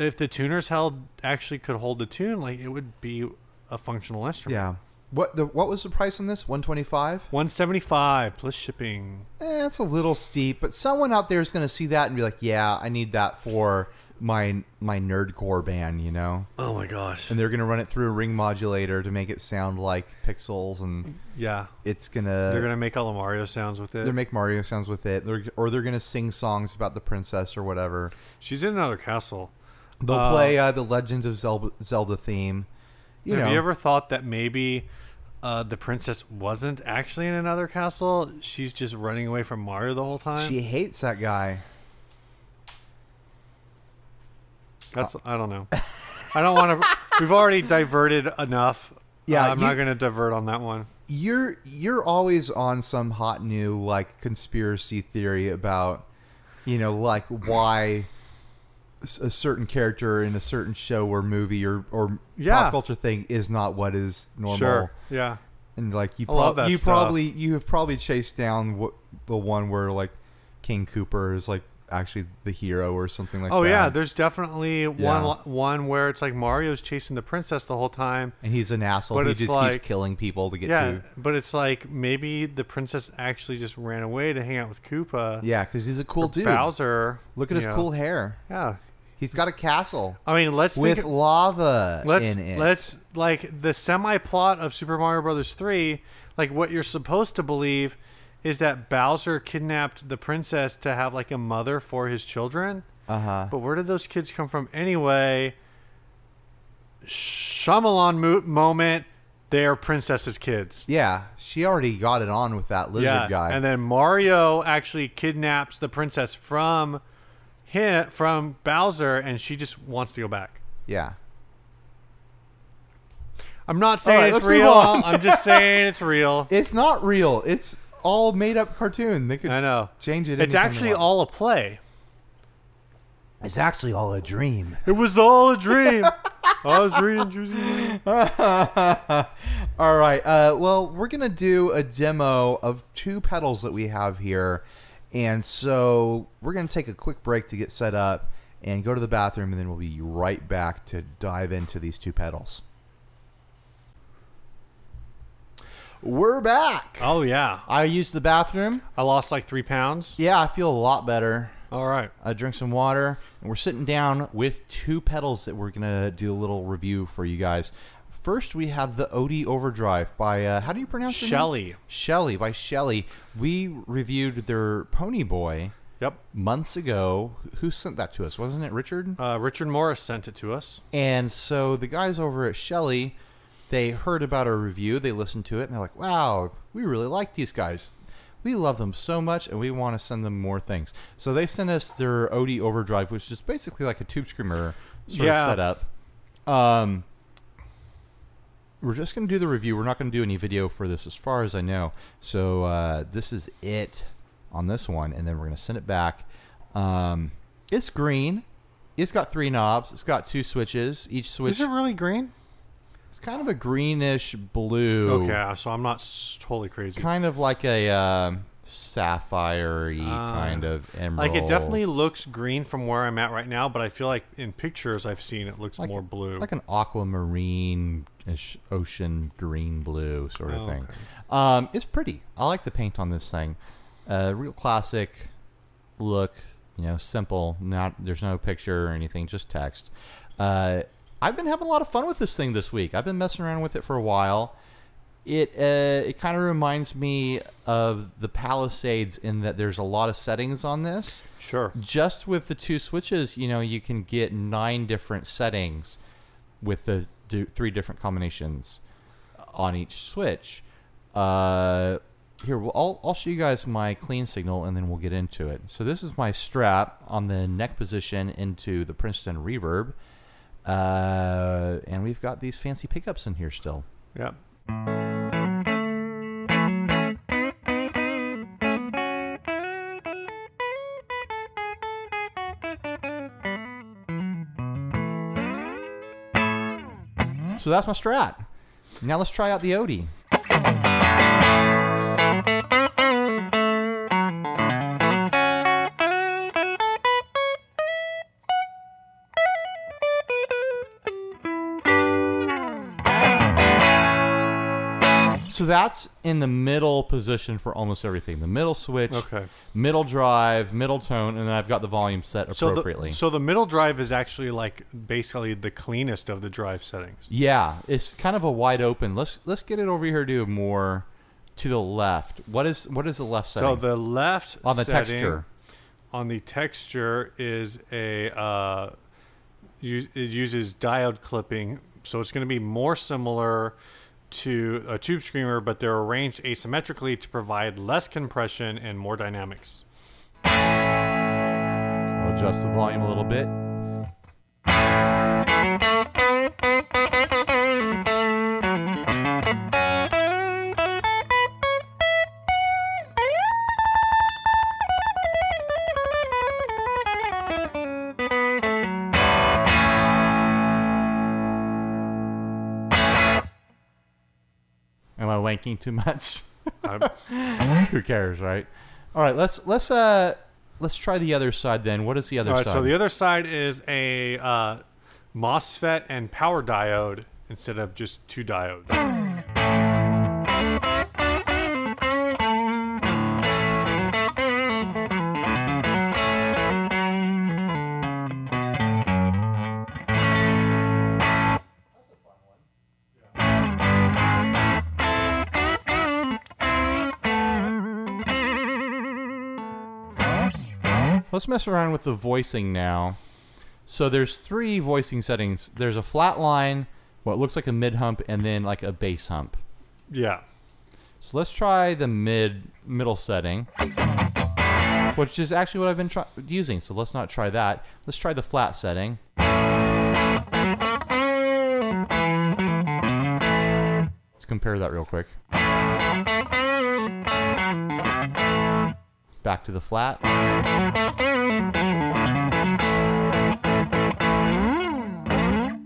if the tuners held actually could hold the tune, like it would be a functional instrument. Yeah. What the what was the price on this? 125? One seventy five plus shipping. Eh, that's a little steep, but someone out there is going to see that and be like, "Yeah, I need that for my my nerdcore band," you know. Oh my gosh. And they're going to run it through a ring modulator to make it sound like pixels, and Yeah, it's gonna they're gonna make all the Mario sounds with it. they make Mario sounds with it, they're, or they're gonna sing songs about the princess or whatever. She's in another castle. They'll Uh, play uh, the Legend of Zelda, Zelda theme. You Have know, you ever thought that maybe uh, the princess wasn't actually in another castle? She's just running away from Mario the whole time. she hates that guy. That's I don't know. I don't want to. We've already diverted enough. Yeah, Uh, I'm you- not going to divert on that one. You're you're always on some hot new like conspiracy theory about, you know, like why a certain character in a certain show or movie or or Yeah. pop culture thing is not what is normal. Sure. Yeah. And like you, prob- you stuff. probably you have probably chased down what the one where like King Koopa is like actually the hero or something like oh that. Oh yeah, there's definitely one Yeah. li- one where it's like Mario's chasing the princess the whole time. and he's an asshole. But he just like- keeps killing people to get Yeah, to. but it's like maybe the princess actually just ran away to hang out with Koopa. Yeah, because he's a cool dude. Bowser. Look at his know. cool hair. Yeah. He's got a castle I mean, let's with think, lava let's in it. let's like the semi plot of Super Mario Brothers 3, like what you're supposed to believe is that Bowser kidnapped the princess to have like a mother for his children. uh huh. But where did those kids come from anyway? Shyamalan mo- moment. They're princess's kids. Yeah, she already got it on with that lizard yeah, guy. and then Mario actually kidnaps the princess from him from Bowser, and she just wants to go back. yeah. I'm not saying right, it's real. I'm just saying it's real. It's not real. It's all made up cartoon. They could I know. change it. It's actually all a play. It's actually all a dream. It was all a dream. I was reading Juicy. All right. Uh, well, we're gonna do a demo of two pedals that we have here, and so we're gonna take a quick break to get set up and go to the bathroom, and then we'll be right back to dive into these two pedals. We're back. Oh yeah, I used the bathroom. I lost like three pounds. Yeah, I feel a lot better. All right. I drink some water, and we're sitting down with two pedals that we're gonna do a little review for you guys. First, we have the Odie Overdrive by uh, how do you pronounce it? Chellee. Chellee by Chellee. We reviewed their Pony Boy Yep. months ago. Who sent that to us? Wasn't it Richard? Uh, Richard Morris sent it to us. And so the guys over at Chellee, they heard about our review, they listened to it, and they're like, "Wow, we really like these guys. We love them so much, and we want to send them more things." So they sent us their Odie Overdrive, which is basically like a tube screamer sort Yeah. of setup. Um, we're just going to do the review. We're not going to do any video for this, as far as I know. So uh, this is it on this one, and then we're going to send it back. Um, it's green. It's got three knobs. It's got two switches. Each switch Is it really green? it's kind of a greenish blue. Okay, so I'm not totally crazy. Kind of like a um, sapphire-y Ah. kind of emerald. Like it definitely looks green from where I'm at right now, but I feel like in pictures I've seen it looks Like- more blue. like an aquamarine ocean green blue sort of Oh, thing. okay. Um, it's pretty. I like the paint on this thing. Uh, real classic look. You know, simple. Not there's no picture or anything, just text. Uh, I've been having a lot of fun with this thing this week. I've been messing around with it for a while. It uh, it kind of reminds me of the Palisades in that there's a lot of settings on this sure. just with the two switches, you know, you can get nine different settings with the d- three different combinations on each switch. Uh, here, well, I'll, I'll show you guys my clean signal and then we'll get into it. So this is my strat on the neck position into the Princeton Reverb. Uh, and we've got these fancy pickups in here still. Yep. So that's my strat. Now let's try out the Odie. So that's in the middle position for almost everything. The middle switch, Okay. middle drive, middle tone, and then I've got the volume set So appropriately. the, so the middle drive is actually like basically the cleanest of the drive settings. yeah, it's kind of a wide open. Let's let's get it over here to more to the left. What is what is the left setting? So the left on the setting texture. on the texture is a uh, u- it uses diode clipping, so it's going to be more similar to a tube screamer, but they're arranged asymmetrically to provide less compression and more dynamics. I'll adjust the volume a little bit. Too much? Who cares, right? All right, let's let's uh let's try the other side then. What is the other All right, side? so the other side is a uh, MOSFET and power diode instead of just two diodes. Let's mess around with the voicing now. So there's three voicing settings. There's a flat line, what looks like a mid hump, and then like a bass hump. Yeah. So let's try the mid middle setting, which is actually what I've been try- using. So let's not try that. Let's try the flat setting. Let's compare that real quick. Back to the flat.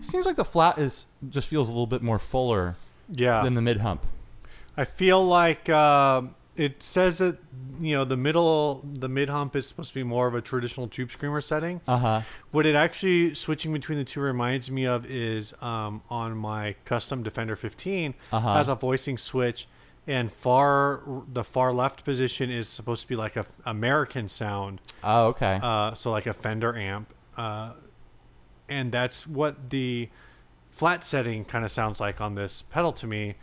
Seems like the flat is just feels a little bit more fuller Yeah. than the mid hump. I feel like uh, it says that you know the middle, the mid hump is supposed to be more of a traditional tube screamer setting. Uh huh. What it actually switching between the two reminds me of is um, on my custom Defender 15 Uh-huh. has a voicing switch, and far the far left position is supposed to be like a American sound, Oh, okay. uh, so like a Fender amp, uh, and that's what the flat setting kind of sounds like on this pedal to me.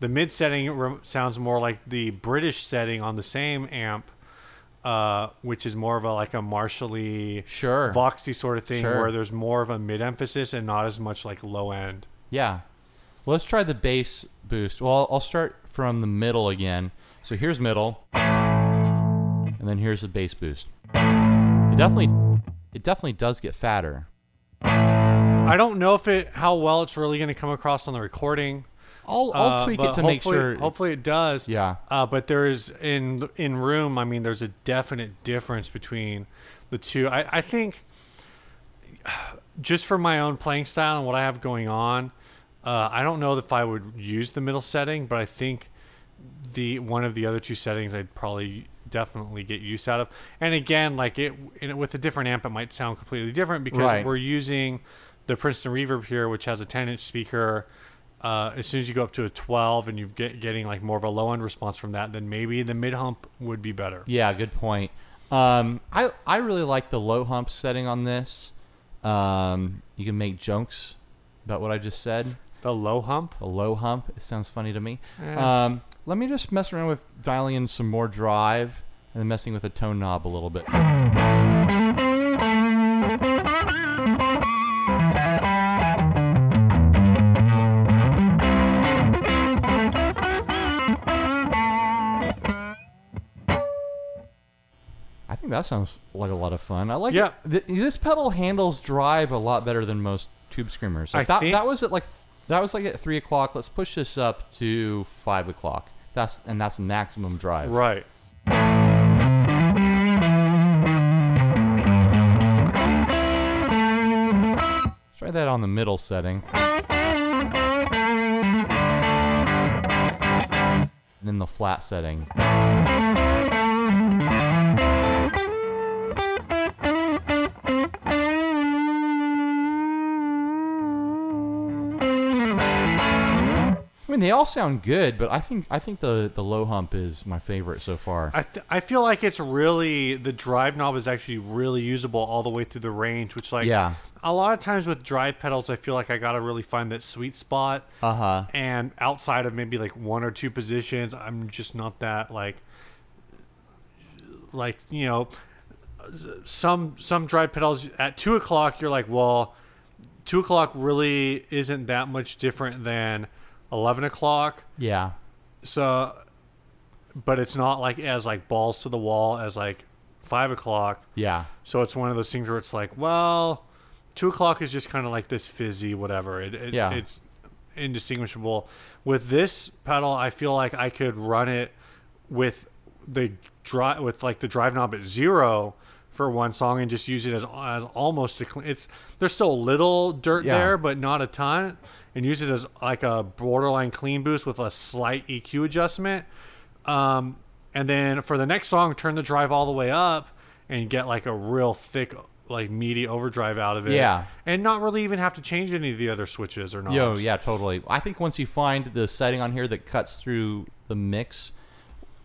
The mid setting re- sounds more like the British setting on the same amp, uh, which is more of a like a Marshally sure. Voxy sort of thing, Sure. where there's more of a mid emphasis and not as much like low end. Yeah. Well, let's try the bass boost. Well, I'll, I'll start from the middle again. So here's middle, and then here's the bass boost. It definitely, it definitely does get fatter. I don't know if it how well it's really going to come across on the recording. I'll, I'll uh, tweak it to make sure. Hopefully it does. Yeah. Uh, but there is in in room. I mean, there's a definite difference between the two. I, I think just for my own playing style and what I have going on, uh, I don't know if I would use the middle setting, but I think the one of the other two settings I'd probably definitely get use out of. And again, like it, in, with a different amp, it might sound completely different because Right. we're using the Princeton Reverb here, which has a 10 inch speaker. Uh, as soon as you go up to a 12 and you get getting like more of a low end response from that, then maybe the mid hump would be better. Yeah, good point. Um, I I really like the low hump setting on this. Um, you can make jokes about what I just said. The low hump. A low hump. It sounds funny to me. Eh. Um, let me just mess around with dialing in some more drive and then messing with the tone knob a little bit. I think that sounds like a lot of fun. I like Yeah. it. Th- this pedal handles drive a lot better than most tube screamers. Like I that, think- that was at like that was like at three o'clock. Let's push this up to five o'clock. That's and that's maximum drive. Right. Let's try that on the middle setting. And then the flat setting. Mean, they all sound good, but I think I think the the low hump is my favorite so far. I th- I feel like it's really the drive knob is actually really usable all the way through the range, which like Yeah. a lot of times with drive pedals, I feel like I gotta really find that sweet spot. Uh huh. And outside of maybe like one or two positions, I'm just not that like like you know some some drive pedals at two o'clock you're like well two o'clock really isn't that much different than eleven o'clock Yeah. so but it's not like as like balls to the wall as like five o'clock Yeah. so it's one of those things where it's like well two o'clock is just kind of like this fizzy whatever it, it, Yeah. it's indistinguishable with this pedal i feel like i could run it with the drive with like the drive knob at zero for one song and just use it as as almost a clean it's there's still a little dirt Yeah. there but not a ton and use it as like a borderline clean boost with a slight eq adjustment um, and then for the next song turn the drive all the way up and get like a real thick like meaty overdrive out of it Yeah. and not really even have to change any of the other switches or not Yo, yeah, totally. I think once you find the setting on here that cuts through the mix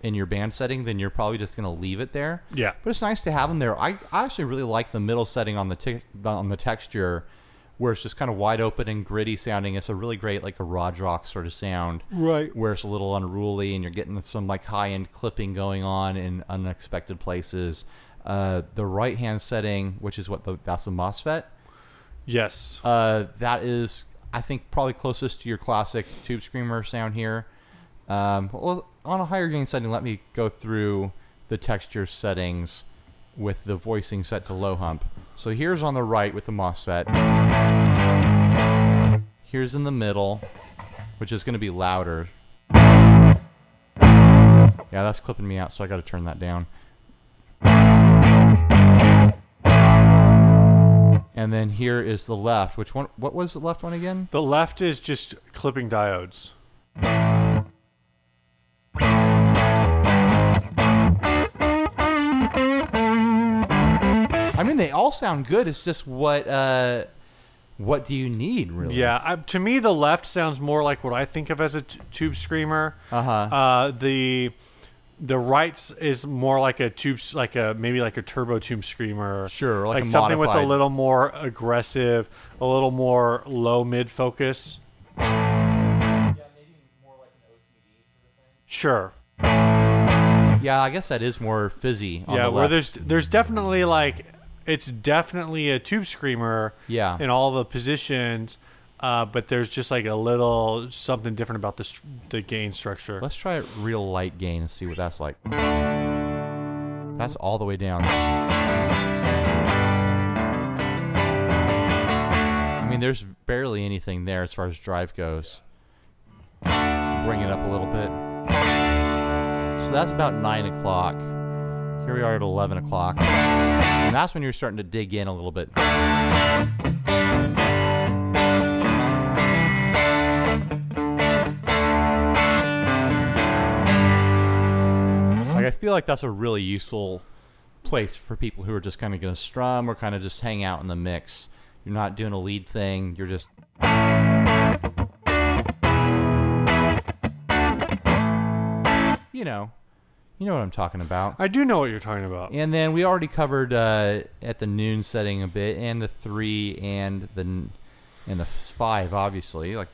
in your band setting, then you're probably just gonna leave it there. Yeah. But it's nice to have them there. I, I actually really like the middle setting on the te- on the texture, where it's just kind of wide open and gritty sounding. It's a really great like a garage rock sort of sound. Right. Where it's a little unruly and you're getting some like high end clipping going on in unexpected places. Uh, the right hand setting, which is what the that's the MOSFET. yes Uh, that is, I think, probably closest to your classic Tube Screamer sound here. Um, well, on a higher gain setting, let me go through the texture settings with the voicing set to low hump. So here's on the right with the MOSFET. Here's in the middle, which is going to be louder. Yeah, that's clipping me out, so I got to turn that down. And then here is the left. Which one? What was the left one again? the left is just clipping diodes I mean, they all sound good. It's just what uh, what do you need really? yeah I, to me the left sounds more like what i think of as a t- tube screamer Uh-huh. uh the the right is more like a tube like a maybe like a turbo tube screamer Sure, like like, something with a little more aggressive a little more low mid focus Yeah, maybe more like sort of thing. sure Yeah, I guess that is more fizzy. On yeah the where there's there's definitely like it's definitely a tube screamer Yeah. in all the positions uh, but there's just like a little something different about the st- the gain structure Let's try a real light gain and see what that's like. That's all the way down. I mean, there's barely anything there as far as drive goes. Bring it up a little bit. So that's about 9 o'clock. Here we are at 11 o'clock. And that's when you're starting to dig in a little bit. Like I feel like that's a really useful place for people who are just kind of going to strum or kind of just hang out in the mix. You're not doing a lead thing. You're just you know, you know what I'm talking about. i do know what you're talking about And then we already covered uh, at the noon setting a bit, and the three and the and the five, obviously. Like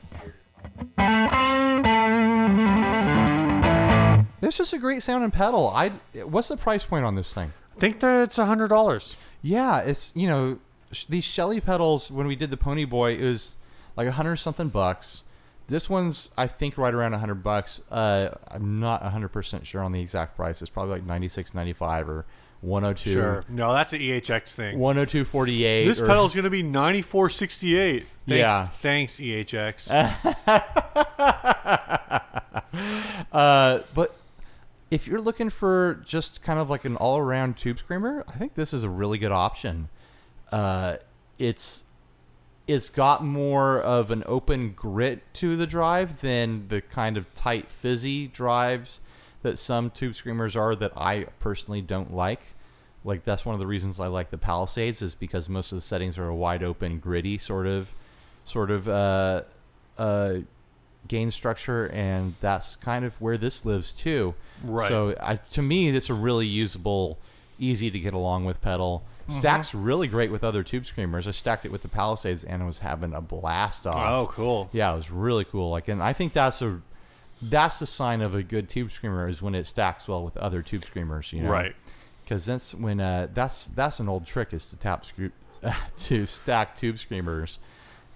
this is a great sound and pedal. I what's the price point on this thing? I think that it's a hundred dollars Yeah, it's you know these Chellee pedals when we did the Pony Boy it was like a hundred something bucks. This one's I think right around a hundred bucks. Uh, I'm not a hundred percent sure on the exact price. It's probably like 96, 95 or one hundred two. sure no that's an ehx thing 102.48. this or- pedal's going to be 9468 thanks, Yeah. thanks ehx Uh, but if you're looking for just kind of like an all-around tube screamer, I think this is a really good option. Uh, it's it's got more of an open grit to the drive than the kind of tight fizzy drives that some tube screamers are that I personally don't like. Like that's one of the reasons I like the Palisades is because most of the settings are a wide open, gritty sort of, sort of uh, uh, gain structure, and that's kind of where this lives too. Right. So I, to me, it's a really usable, easy to get along with pedal. Mm-hmm. Stacks really great with other tube screamers. I stacked it with the Palisades and I was having a blast off. Oh, cool. Yeah, it was really cool. Like, and I think that's a that's the sign of a good tube screamer is when it stacks well with other tube screamers. You know, Right. Because that's when uh, that's that's an old trick is to tap screw to stack tube screamers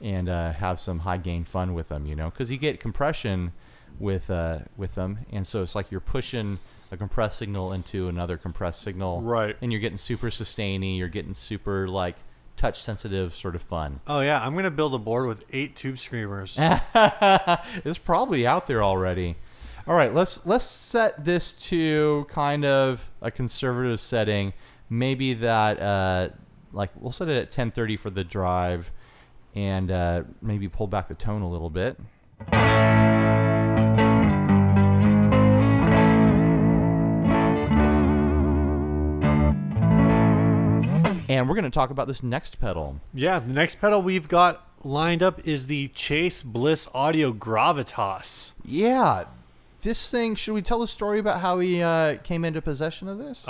and uh, have some high gain fun with them. You know, because you get compression with uh, with them, and so it's like you're pushing a compressed signal into another compressed signal, Right. And you're getting super sustaining. You're getting super like touch sensitive sort of fun. Oh yeah, I'm gonna build a board with eight tube screamers. it's probably out there already. All right, let's let's set this to kind of a conservative setting. Maybe that uh, like we'll set it at 10:30 for the drive, and uh, maybe pull back the tone a little bit. And we're going to talk about this next pedal. Yeah, the next pedal we've got lined up is the Chase Bliss Audio Gravitas. Yeah, this thing. Should we tell the story about how he uh, came into possession of this?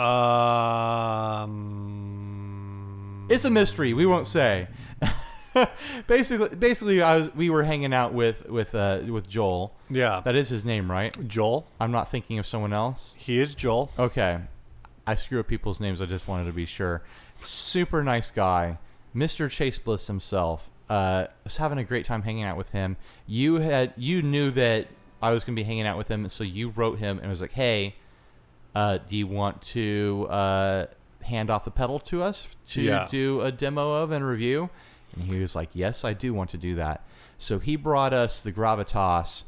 Um, It's a mystery. We won't say. basically, basically, I was, we were hanging out with with uh, with Joel. yeah, That is his name, right? Joel. I'm not thinking of someone else. He is Joel. Okay, I screw up people's names. I just wanted to be sure. Super nice guy, Mr. Chase Bliss himself. Uh, was having a great time hanging out with him. You had you knew that I was gonna be hanging out with him, so you wrote him and was like, "Hey, uh, do you want to uh, hand off the pedal to us to Yeah. do a demo of and review?" And he was like, "Yes, I do want to do that." So he brought us the Gravitas.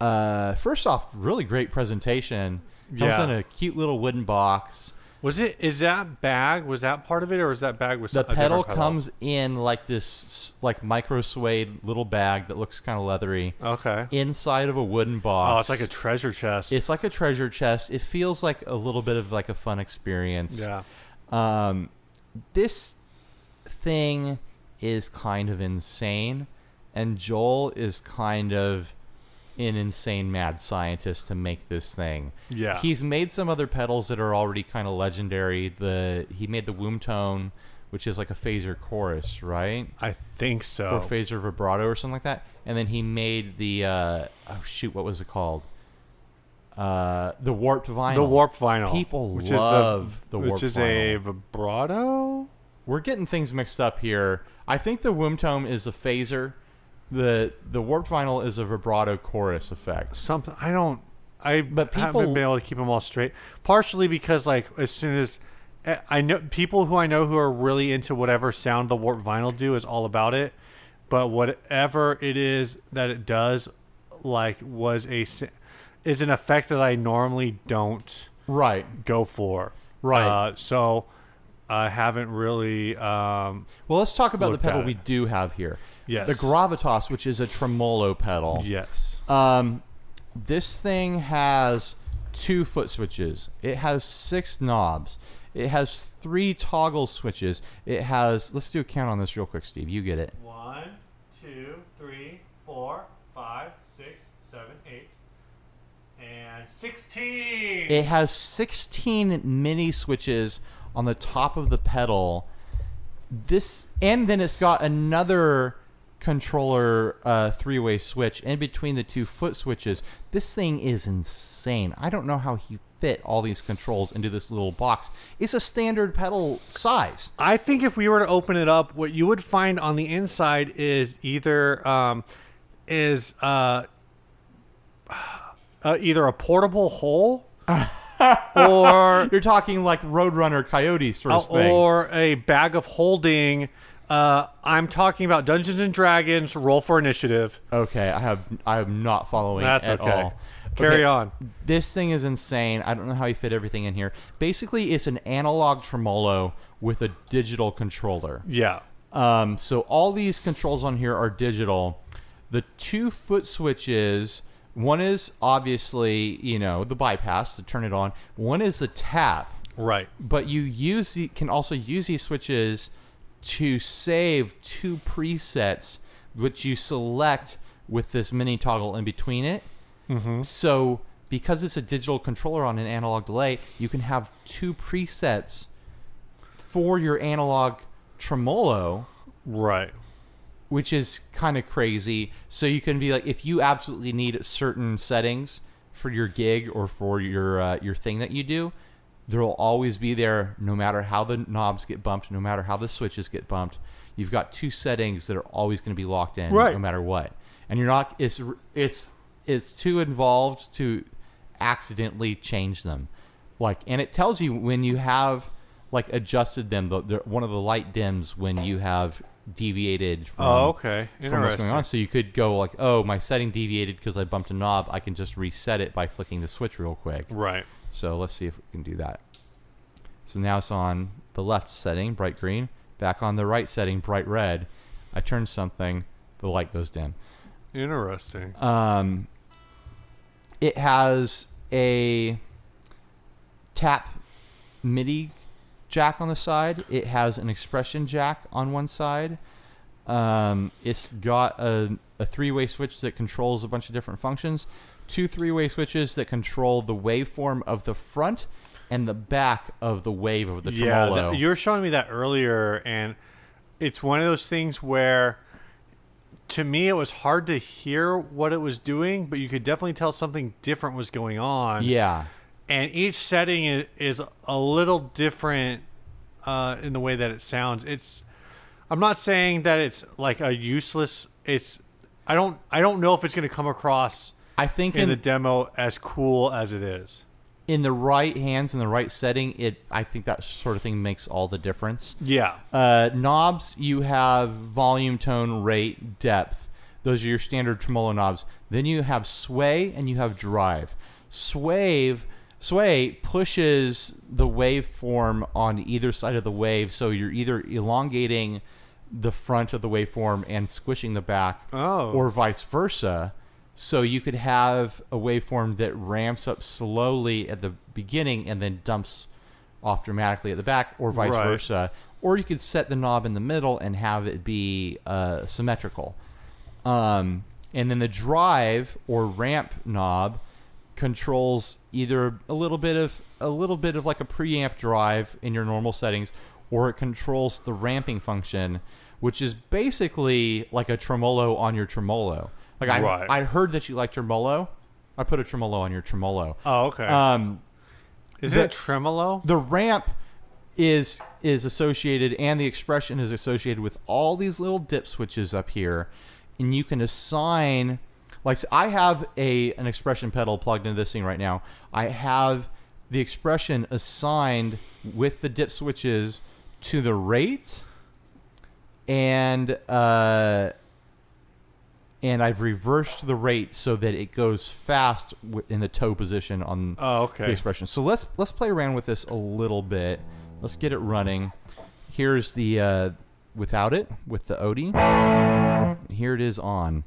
Uh, first off, really great presentation. Comes Yeah. in a cute little wooden box. Was it? Is that bag? Was that part of it, or is that bag was The different pedal comes in like this, like micro suede little bag that looks kind of leathery Okay. inside of a wooden box. Oh, it's like a treasure chest. It's like a treasure chest. It feels like a little bit of like a fun experience. yeah. Um, this thing is kind of insane, and Joel is kind of an insane mad scientist to make this thing. Yeah. He's made some other pedals that are already kind of legendary. The he made the Wombtone, which is like a phaser chorus, right? I think so. Or phaser vibrato or something like that. And then he made the uh, oh shoot, what was it called? Uh, the warped vinyl. the warped vinyl. People which love is the which warped is a vibrato. We're getting things mixed up here. I think the Wombtone is a phaser. The the warped vinyl is a vibrato chorus effect. Something I don't. I But people, haven't been able to keep them all straight. Partially because like as soon as eh, I know people who I know who are really into whatever sound the warp vinyl do is all about it. But whatever it is that it does, like was a is an effect that I normally don't Right. go for. Right. Uh, so I haven't really. Um, Well, let's talk about the pedal we do have here. Yes. The Gravitas, which is a tremolo pedal. yes. Um, this thing has two foot switches. It has six knobs. It has three toggle switches. It has. Let's do a count on this real quick, Steve. You get it. One, two, three, four, five, six, seven, eight, and sixteen. It has 16 mini switches on the top of the pedal. This and then it's got another controller uh, three-way switch in between the two foot switches. This thing is insane. I don't know how he fit all these controls into this little box. It's a standard pedal size. I think if we were to open it up, what you would find on the inside is either um, is uh, uh, either a portable hole or You're talking like Roadrunner Coyote sort of thing. Uh, or a bag of holding. Uh, I'm talking about Dungeons and Dragons Roll for Initiative. Okay, I have I am not following That's at okay. all. Carry Okay, on. This thing is insane. I don't know how you fit everything in here. Basically, it's an analog tremolo with a digital controller. Yeah. Um, so all these controls on here are digital. The two foot switches, one is obviously, you know, the bypass to turn it on. One is the tap, Right. but you use the, can also use these switches to save two presets which you select with this mini toggle in between it. Mm-hmm. So because it's a digital controller on an analog delay, you can have two presets for your analog tremolo, Right. which is kind of crazy. So you can be like, if you absolutely need certain settings for your gig or for your uh, your thing that you do, there will always be there, no matter how the knobs get bumped, no matter how the switches get bumped. You've got two settings that are always going to be locked in, Right. no matter what. And you're not. It's it's it's too involved to accidentally change them. Like, and it tells you when you have like adjusted them. The, the one of the light dims when you have deviated from, Oh, okay. from what's going on. So you could go like, oh, my setting deviated because I bumped a knob. I can just reset it by flicking the switch real quick. Right. So let's see if we can do that. So now it's on the left setting, bright green. Back on the right setting, bright red. I turn something, the light goes dim. Interesting. Um, it has a tap MIDI jack on the side. It has an expression jack on one side. Um, it's got a, a three-way switch that controls a bunch of different functions. Two three-way switches that control the waveform of the front and the back of the wave of the yeah, tremolo. th- you were showing me that earlier, and it's one of those things where, to me, it was hard to hear what it was doing, but you could definitely tell something different was going on. yeah. and each setting is, is a little different uh, in the way that it sounds. It's I'm not saying that it's like a useless. It's I don't I don't know if it's going to come across I think in in the demo as cool as it is. in the right hands in the right setting, it I think that sort of thing makes all the difference. Yeah. Uh, knobs, you have volume, tone, rate, depth. Those are your standard tremolo knobs. Then you have sway and you have drive. Sway, sway pushes the waveform on either side of the wave, so you're either elongating the front of the waveform and squishing the back, Oh. or vice versa. So you could have a waveform that ramps up slowly at the beginning and then dumps off dramatically at the back, or vice Right. versa. Or you could set the knob in the middle and have it be uh, symmetrical. Um, and then the drive or ramp knob controls either a little bit of a little bit of like a preamp drive in your normal settings, or it controls the ramping function, which is basically like a tremolo on your tremolo. Like I, Right. I heard that you like tremolo. I put a tremolo on your tremolo. Oh, okay. Um, is the- it tremolo? the ramp is is associated and the expression is associated with all these little dip switches up here and you can assign like so I have a an expression pedal plugged into this thing right now. I have the expression assigned with the dip switches to the rate and uh and I've reversed the rate so that it goes fast in the toe position on Oh, the expression. So let's let's play around with this a little bit. Let's get it running. Here's the uh, without it with the Odie. Here it is on.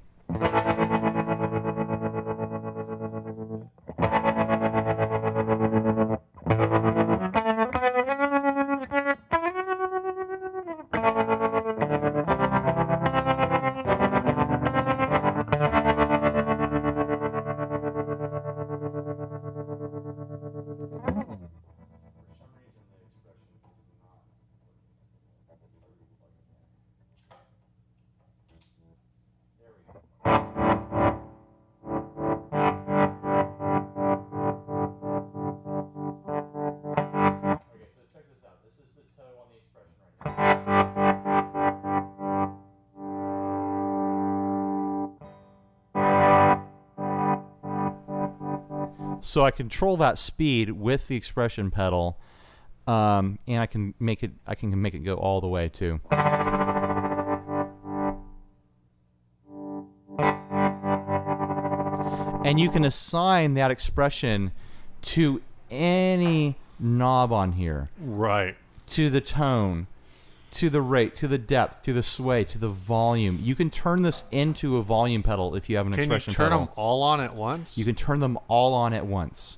So I control that speed with the expression pedal, um, and I can make it. I can make it go all the way too. And you can assign that expression to any knob on here Right. to the tone, to the rate, to the depth, to the sway, to the volume. You can turn this into a volume pedal if you have an expression pedal. Can you expression turn pedal. them all on at once? You can turn them all on at once.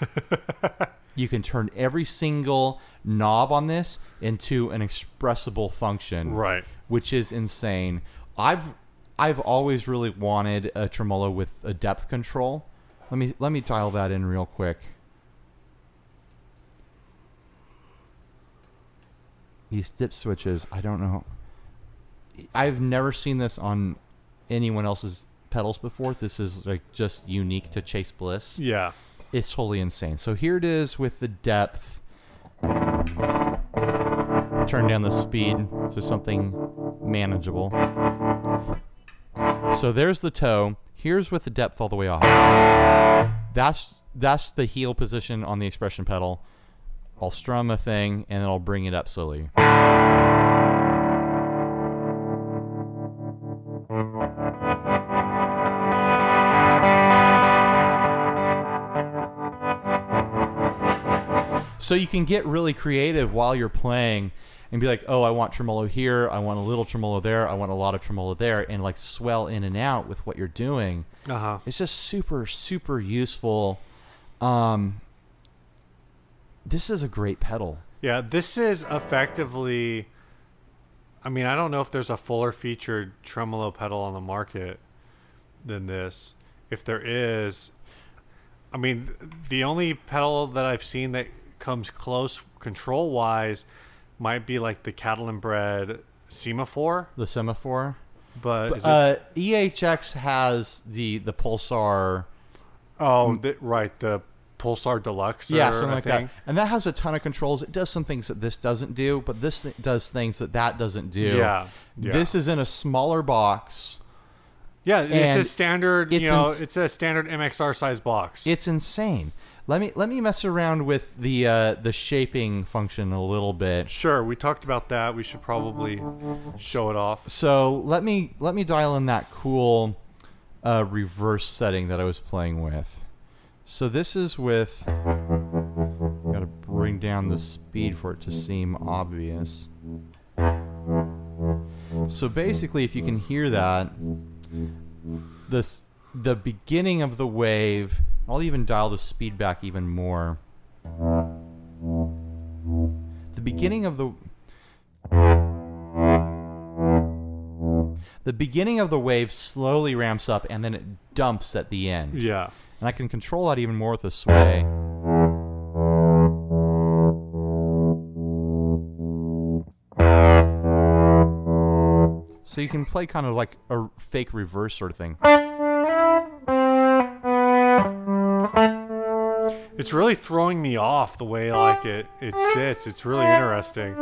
you can turn every single knob on this into an expressible function, Right. which is insane. I've I've always really wanted a tremolo with a depth control. Let me let me dial that in real quick. These dip switches, I don't know. I've never seen this on anyone else's pedals before. This is like just unique to Chase Bliss. Yeah. It's totally insane. So here it is with the depth. Turn down the speed to something manageable. So there's the toe. Here's with the depth all the way off. That's that's the heel position on the expression pedal. I'll strum a thing and then I'll bring it up slowly. So you can get really creative while you're playing and be like, oh, I want tremolo here, I want a little tremolo there, I want a lot of tremolo there, and like swell in and out with what you're doing. Uh huh. It's just super, super useful. Um, this is a great pedal. Yeah, this is effectively. I mean, I don't know if there's a fuller featured tremolo pedal on the market than this. If there is, I mean, the only pedal that I've seen that comes close control wise might be like the Catalinbread Semaphore, The semaphore. but is this, Uh, EHX has the the pulsar. oh, th- right, the Pulsar Deluxe. Yeah, something like that. And that has a ton of controls. It does some things that this doesn't do, but this th- does things that that doesn't do. Yeah, yeah. This is in a smaller box. Yeah, it's a standard. it's you know, ins- it's a standard MXR size box. It's insane. Let me let me mess around with the uh, the shaping function a little bit. Sure, we talked about that. We should probably show it off. So let me let me dial in that cool uh, reverse setting that I was playing with. So this is with. Got to bring down the speed for it to seem obvious. So basically, if you can hear that, this the beginning of the wave. I'll even dial the speed back even more. The beginning of the the beginning of the wave slowly ramps up and then it dumps at the end. Yeah. And I can control that even more with a sway. So you can play kind of like a fake reverse sort of thing. It's really throwing me off the way like it it sits. It's really interesting.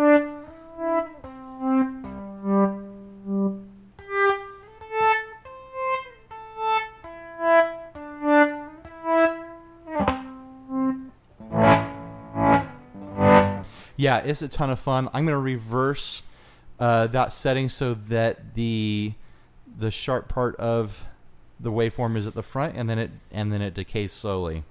Yeah, it's a ton of fun. I'm going to reverse uh, that setting so that the the sharp part of the waveform is at the front and then it and then it decays slowly.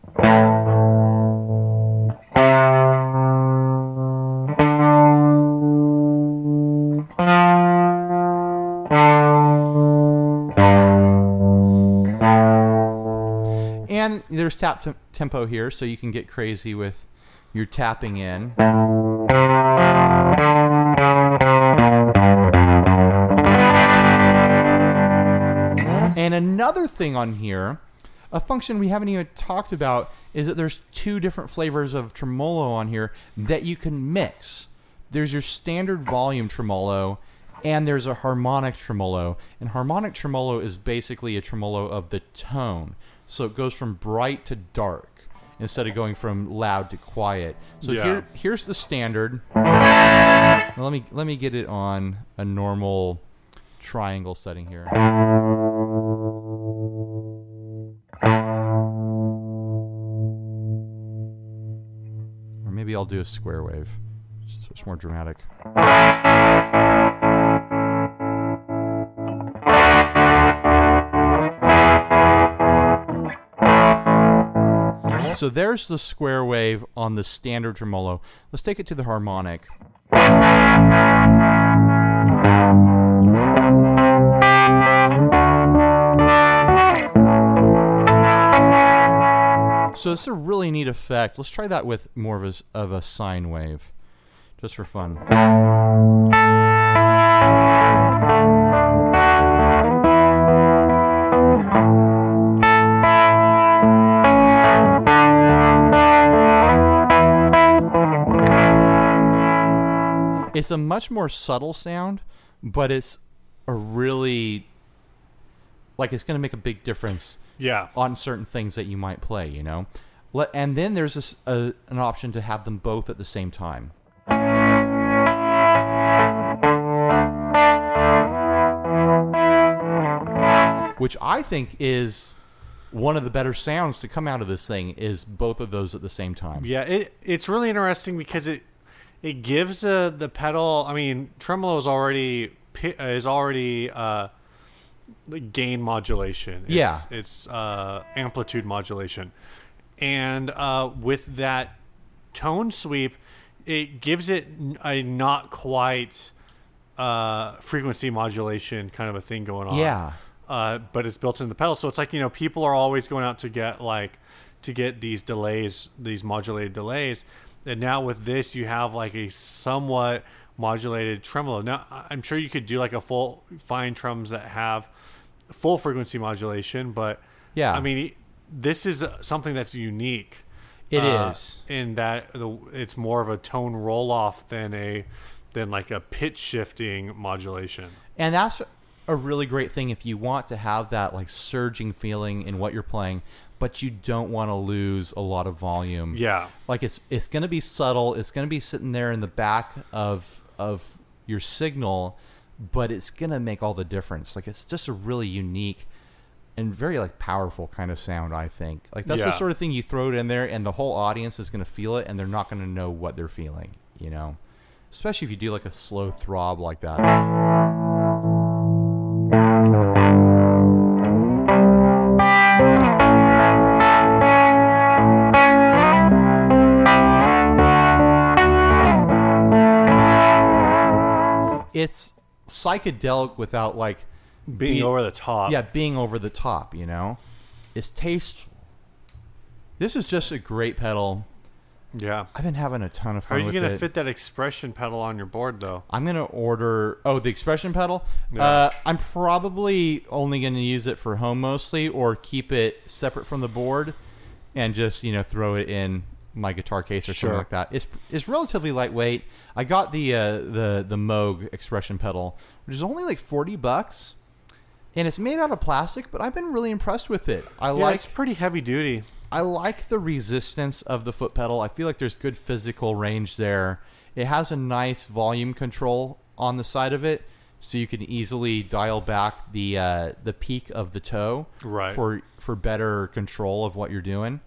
And there's tap tem- tempo here, so you can get crazy with your tapping in. And another thing on here, a function we haven't even talked about, is that there's two different flavors of tremolo on here that you can mix. There's your standard volume tremolo, and there's a harmonic tremolo. And harmonic tremolo is basically a tremolo of the tone. So it goes from bright to dark instead of going from loud to quiet. So Yeah. here here's the standard. Now let me let me get it on a normal triangle setting here. Or maybe I'll do a square wave. So it's more dramatic. So there's the square wave on the standard tremolo. Let's take it to the harmonic. So it's a really neat effect. Let's try that with more of a, of a sine wave, just for fun. It's a much more subtle sound, but it's a really like it's going to make a big difference Yeah. on certain things that you might play. You know, Let, and then there's this, an option to have them both at the same time. Which I think is one of the better sounds to come out of this thing is both of those at the same time. Yeah, it it's really interesting because it it gives uh, the pedal. I mean, tremolo is already uh, is already uh, gain modulation. It's, Yeah. it's uh, amplitude modulation, and uh, with that tone sweep, it gives it a not quite uh, frequency modulation kind of a thing going on Yeah. uh, but it's built into the pedal. So it's like you know people are always going out to get like to get these delays, these modulated delays, and now with this you have like a somewhat modulated tremolo. Now I'm sure you could do like a full fine trums that have full frequency modulation, but Yeah. I mean this is uh, something that's unique. It is is. in that the, it's more of a tone roll off than a than like a pitch shifting modulation. And that's a really great thing if you want to have that like surging feeling in what you're playing, but you don't want to lose a lot of volume. Yeah. Like it's it's going to be subtle. It's going to be sitting there in the back of of your signal, but it's going to make all the difference. Like it's just a really unique and very like powerful kind of sound, I think. Like that's the sort of thing you throw it in there and the whole audience is going to feel it and they're not going to know what they're feeling, you know. Especially if you do like a slow throb like that. Psychedelic without like Being Be- over the top. yeah, being over the top, you know? It's tasteful. This is just a great pedal. Yeah. I've been having a ton of fun are you gonna it. fit that expression pedal on your board though? I'm gonna order. Oh, the expression pedal. Yeah. Uh, I'm probably only gonna use it for home mostly, or keep it separate from the board, and just you know throw it in my guitar case or Sure. something like that. It's it's relatively lightweight. I got the uh, the the Moog expression pedal, which is only like forty bucks, and it's made out of plastic. But I've been really impressed with it. I Yeah, like it's pretty heavy duty. I like the resistance of the foot pedal. I feel like there's good physical range there. It has a nice volume control on the side of it, so you can easily dial back the uh, the peak of the toe Right. for for better control of what you're doing.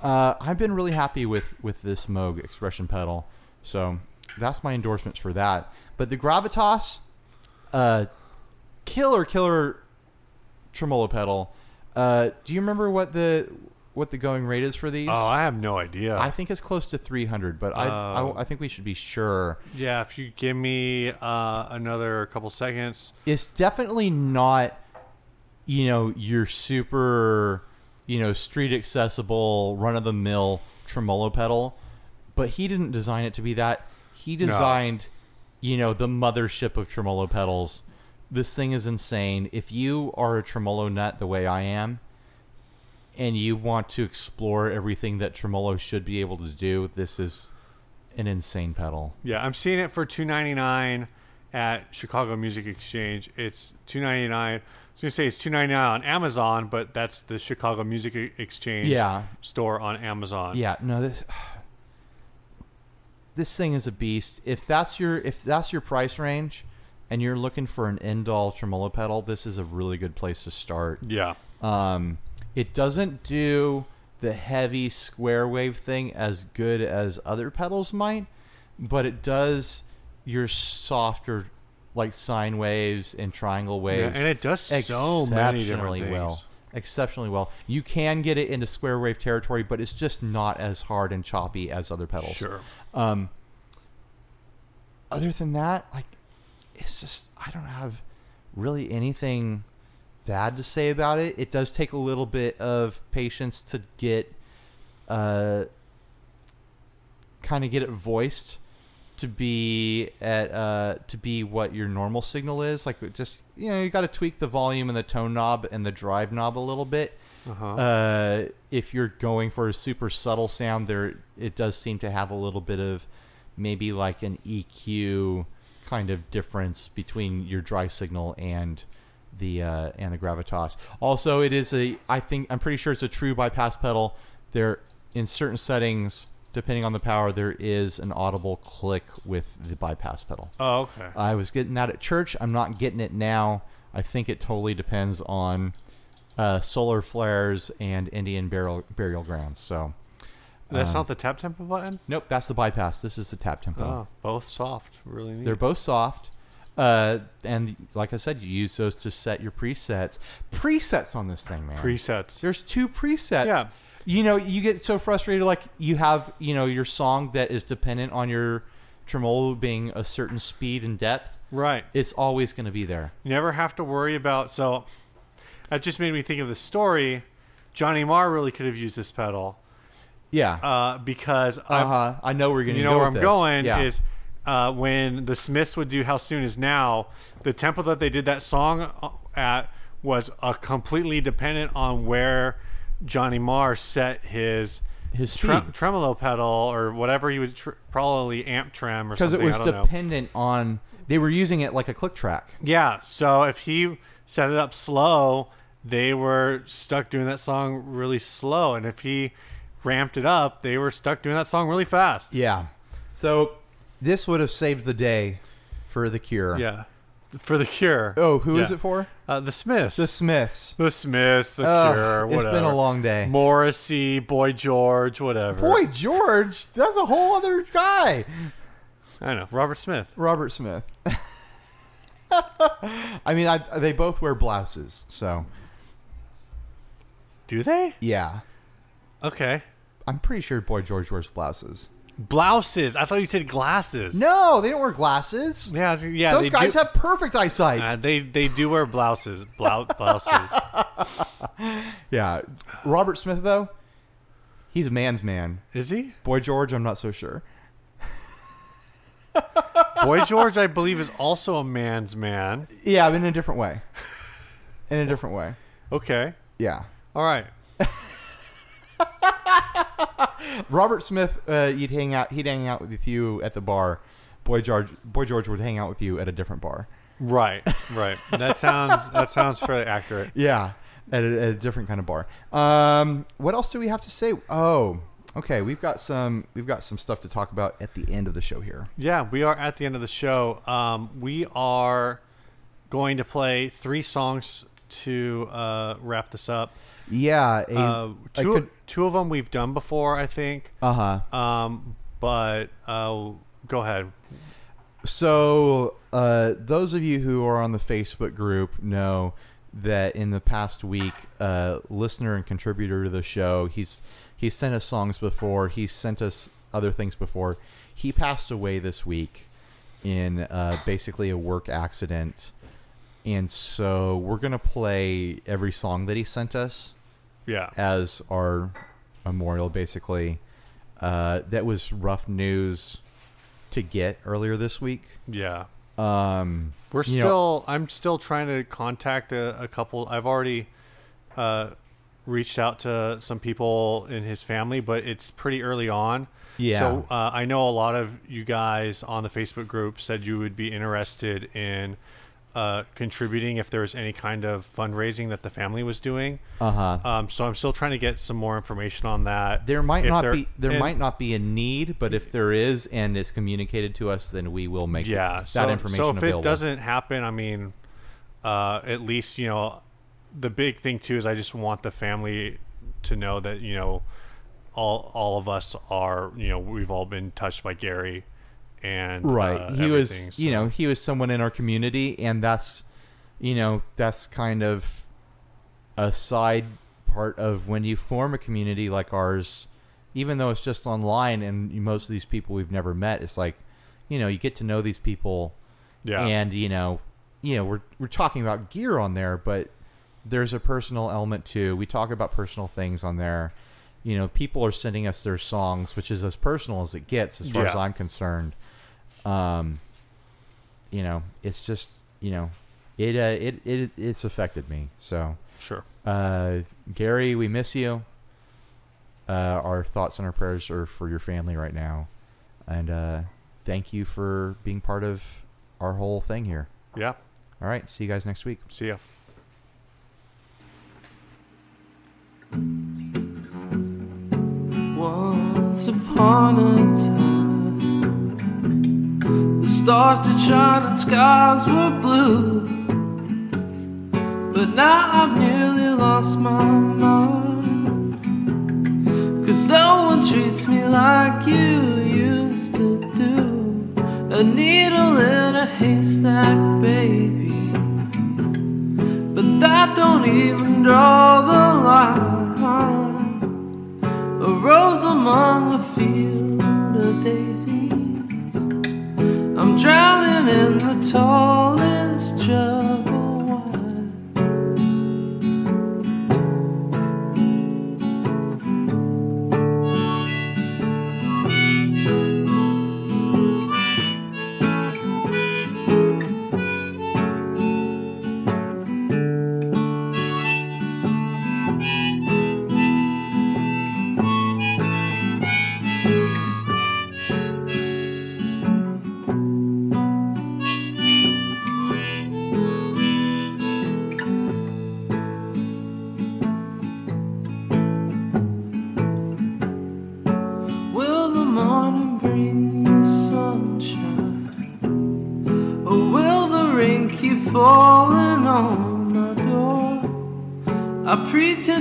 Uh, I've been really happy with with this Moog expression pedal, so that's my endorsements for that. But the Gravitas, uh, killer killer tremolo pedal. Uh, do you remember what the what the going rate is for these? Oh, I have no idea. I think it's close to 300, but I, Oh. I I think we should be sure. yeah, if you give me uh, another couple seconds. It's definitely not, you know, your super, you know, street accessible, run of the mill tremolo pedal, but he didn't design it to be that. He designed, you know, the mothership of tremolo pedals. This thing is insane. If you are a tremolo nut the way I am, and you want to explore everything that tremolo should be able to do, this is an insane pedal. Yeah, I'm seeing it for 2.99 at Chicago Music Exchange. It's 2.99. I was gonna say it's 2.99 on Amazon, but that's the Chicago Music Exchange Yeah. store on Amazon. Yeah, no this this thing is a beast. If that's your if that's your price range and you're looking for an end-all tremolo pedal, this is a really good place to start. Yeah. Um, it doesn't do the heavy square wave thing as good as other pedals might, but it does your softer like sine waves and triangle Yeah, waves. and it does so many different exceptionally things. well. Exceptionally well. You can get it into square wave territory, but it's just not as hard and choppy as other pedals. Sure. Um, other than that, like, it's just I don't have really anything bad to say about it. It does take a little bit of patience to get, uh, kind of get it voiced to be at uh to be what your normal signal is. Like, it just you know, you got to tweak the volume and the tone knob and the drive knob a little bit. Uh-huh. Uh, if you're going for a super subtle sound, there it does seem to have a little bit of maybe like an EQ kind of difference between your dry signal and the uh, and the gravitas. Also, it is a I think I'm pretty sure it's a true bypass pedal. There in certain settings, depending on the power, there is an audible click with the bypass pedal. Oh, okay. I was getting that at church. I'm not getting it now. I think it totally depends on uh, solar flares and Indian burial burial grounds. So, That's um, not the tap tempo button. nope, that's the bypass. This is the tap tempo. Oh, both soft. Really neat. They're both soft. Uh, and like I said, you use those to set your presets. Presets on this thing, man. presets. There's two presets. Yeah. You know, you get so frustrated. Like you have, you know, your song that is dependent on your tremolo being a certain speed and depth. Right. It's always going to be there. You never have to worry about. So that just made me think of the story. Johnny Marr really could have used this pedal Yeah. uh, because Uh huh. I know where you're going to you know where I'm this. going Yeah. is uh, when the Smiths would do "How Soon Is Now." The tempo that they did that song uh, at was uh, completely dependent on where Johnny Marr set his his tre- tremolo pedal or whatever he would tr- probably amp trem or because something. it was I don't know. dependent on. They were using it like a click track. Yeah, so if he set it up slow, they were stuck doing that song really slow, and if he ramped it up, they were stuck doing that song really fast. Yeah. So this would have saved the day for the Cure. Yeah, for the Cure. Oh, who is Yeah. it for? Uh, the Smiths. The Smiths. the Smiths. The Ugh, Cure. it's Whatever. been a long day. Morrissey, Boy George, whatever. Boy, George, that's a whole other guy. I know Robert Smith. Robert Smith. I mean, I, they both wear blouses, so Do they? yeah. Okay. I'm pretty sure Boy George wears blouses. Blouses. I thought you said glasses. No, they don't wear glasses. Yeah, yeah. Those guys do, have perfect eyesight. uh, they they do wear blouses. Blou- blouses. yeah. Robert Smith, though, he's a man's man. Is he? Boy George, I'm not so sure. Boy George, I believe, is also a man's man. Yeah, but in a different way. In a different way. Okay. Yeah. All right. Robert Smith, uh, you'd hang out. He'd hang out with you at the bar. Boy George, Boy George would hang out with you at a different bar. Right. Right. That sounds that sounds fairly accurate. Yeah, at a, at a different kind of bar. Um, what else do we have to say? Oh, okay. We've got some. We've got some stuff to talk about at the end of the show here. Yeah, we are at the end of the show. Um, we are going to play three songs to uh, wrap this up. Yeah. A, Uh, two, could- two of them we've done before, I think. uh huh. Um, but uh, go ahead. So, uh, those of you who are on the Facebook group know that in the past week, uh, listener and contributor to the show, he's he's sent us songs before. He's sent us other things before. He passed away this week in uh, basically a work accident, and so we're gonna play every song that he sent us Yeah. as our memorial, basically. Uh, that was rough news to get earlier this week. Yeah. Um, We're you know- still. I'm still trying to contact a, a couple. I've already uh, reached out to some people in his family, but it's pretty early on. Yeah. So uh, I know a lot of you guys on the Facebook group said you would be interested in uh, contributing if there was any kind of fundraising that the family was doing. uh huh. Um, so I'm still trying to get some more information on that. There might If not there- be there and- might not be a need, but if there is and it's communicated to us, then we will make yeah that so, information so if available. it doesn't happen i mean uh, at least you know the big thing too is i just want the family to know that you know all all of us are you know we've all been touched by gary and right, uh, he was everything, you know he was someone in our community, and that's you know that's kind of a side part of when you form a community like ours. Even though it's just online, and most of these people we've never met, it's like, you know, you get to know these people yeah. and you know you know we're we're talking about gear on there but there's a personal element too. We talk about personal things on there. You know people are sending us their songs which is as personal as it gets as far as i'm concerned um you know it's just you know it uh, it, it it's affected me so sure uh gary we miss you uh our thoughts and our prayers are for your family right now and uh thank you for being part of our whole thing here. Yeah. All right. See you guys next week. See ya. Once upon a time, the stars did shine and skies were blue. But now I've nearly lost my mind. Cause no one treats me like you used to do. A needle in a haystack, baby. But that don't even draw the line. A rose among a field drowning in the tallest jug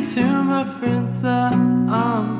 to my friends that I'm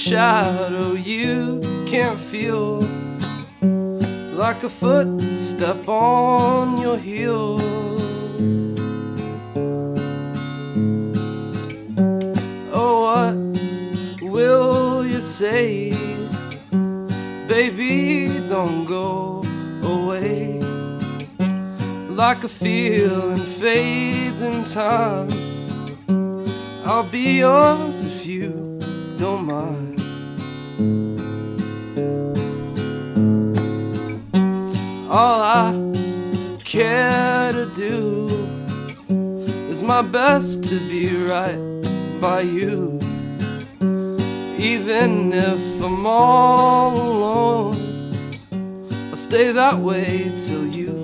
shadow you can't feel, like a footstep on your heels. Oh, what will you say? Baby, don't go away. Like a feeling fades in time. I'll be yours don't mind. All I care to do is my best to be right by you. Even if I'm all alone, I'll stay that way till you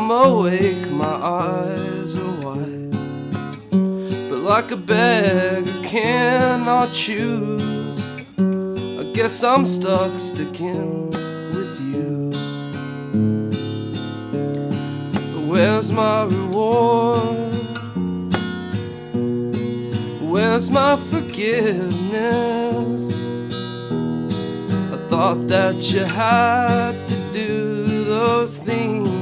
I'm awake, my eyes are wide. But like a beggar cannot choose, I guess I'm stuck sticking with you. Where's my reward? Where's my forgiveness? I thought that you had to do those things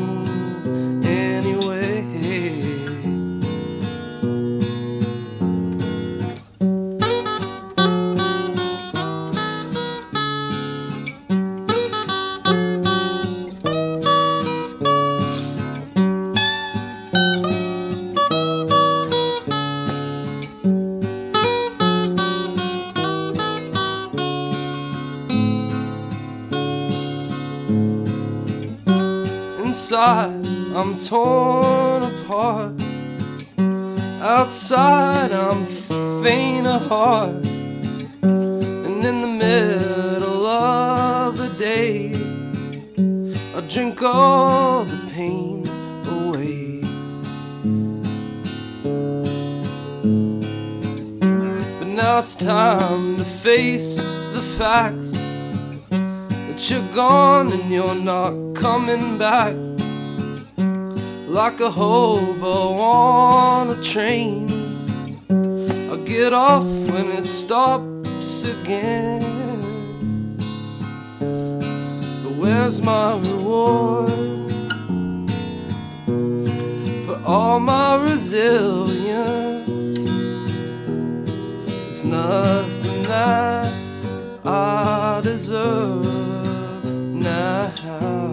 torn apart. Outside, I'm faint of heart. And in the middle of the day, I drink all the pain away. But now it's time to face the facts that you're gone and you're not coming back. Like a hobo on a train, I get off when it stops again. But where's my reward for all my resilience? It's nothing that I deserve now.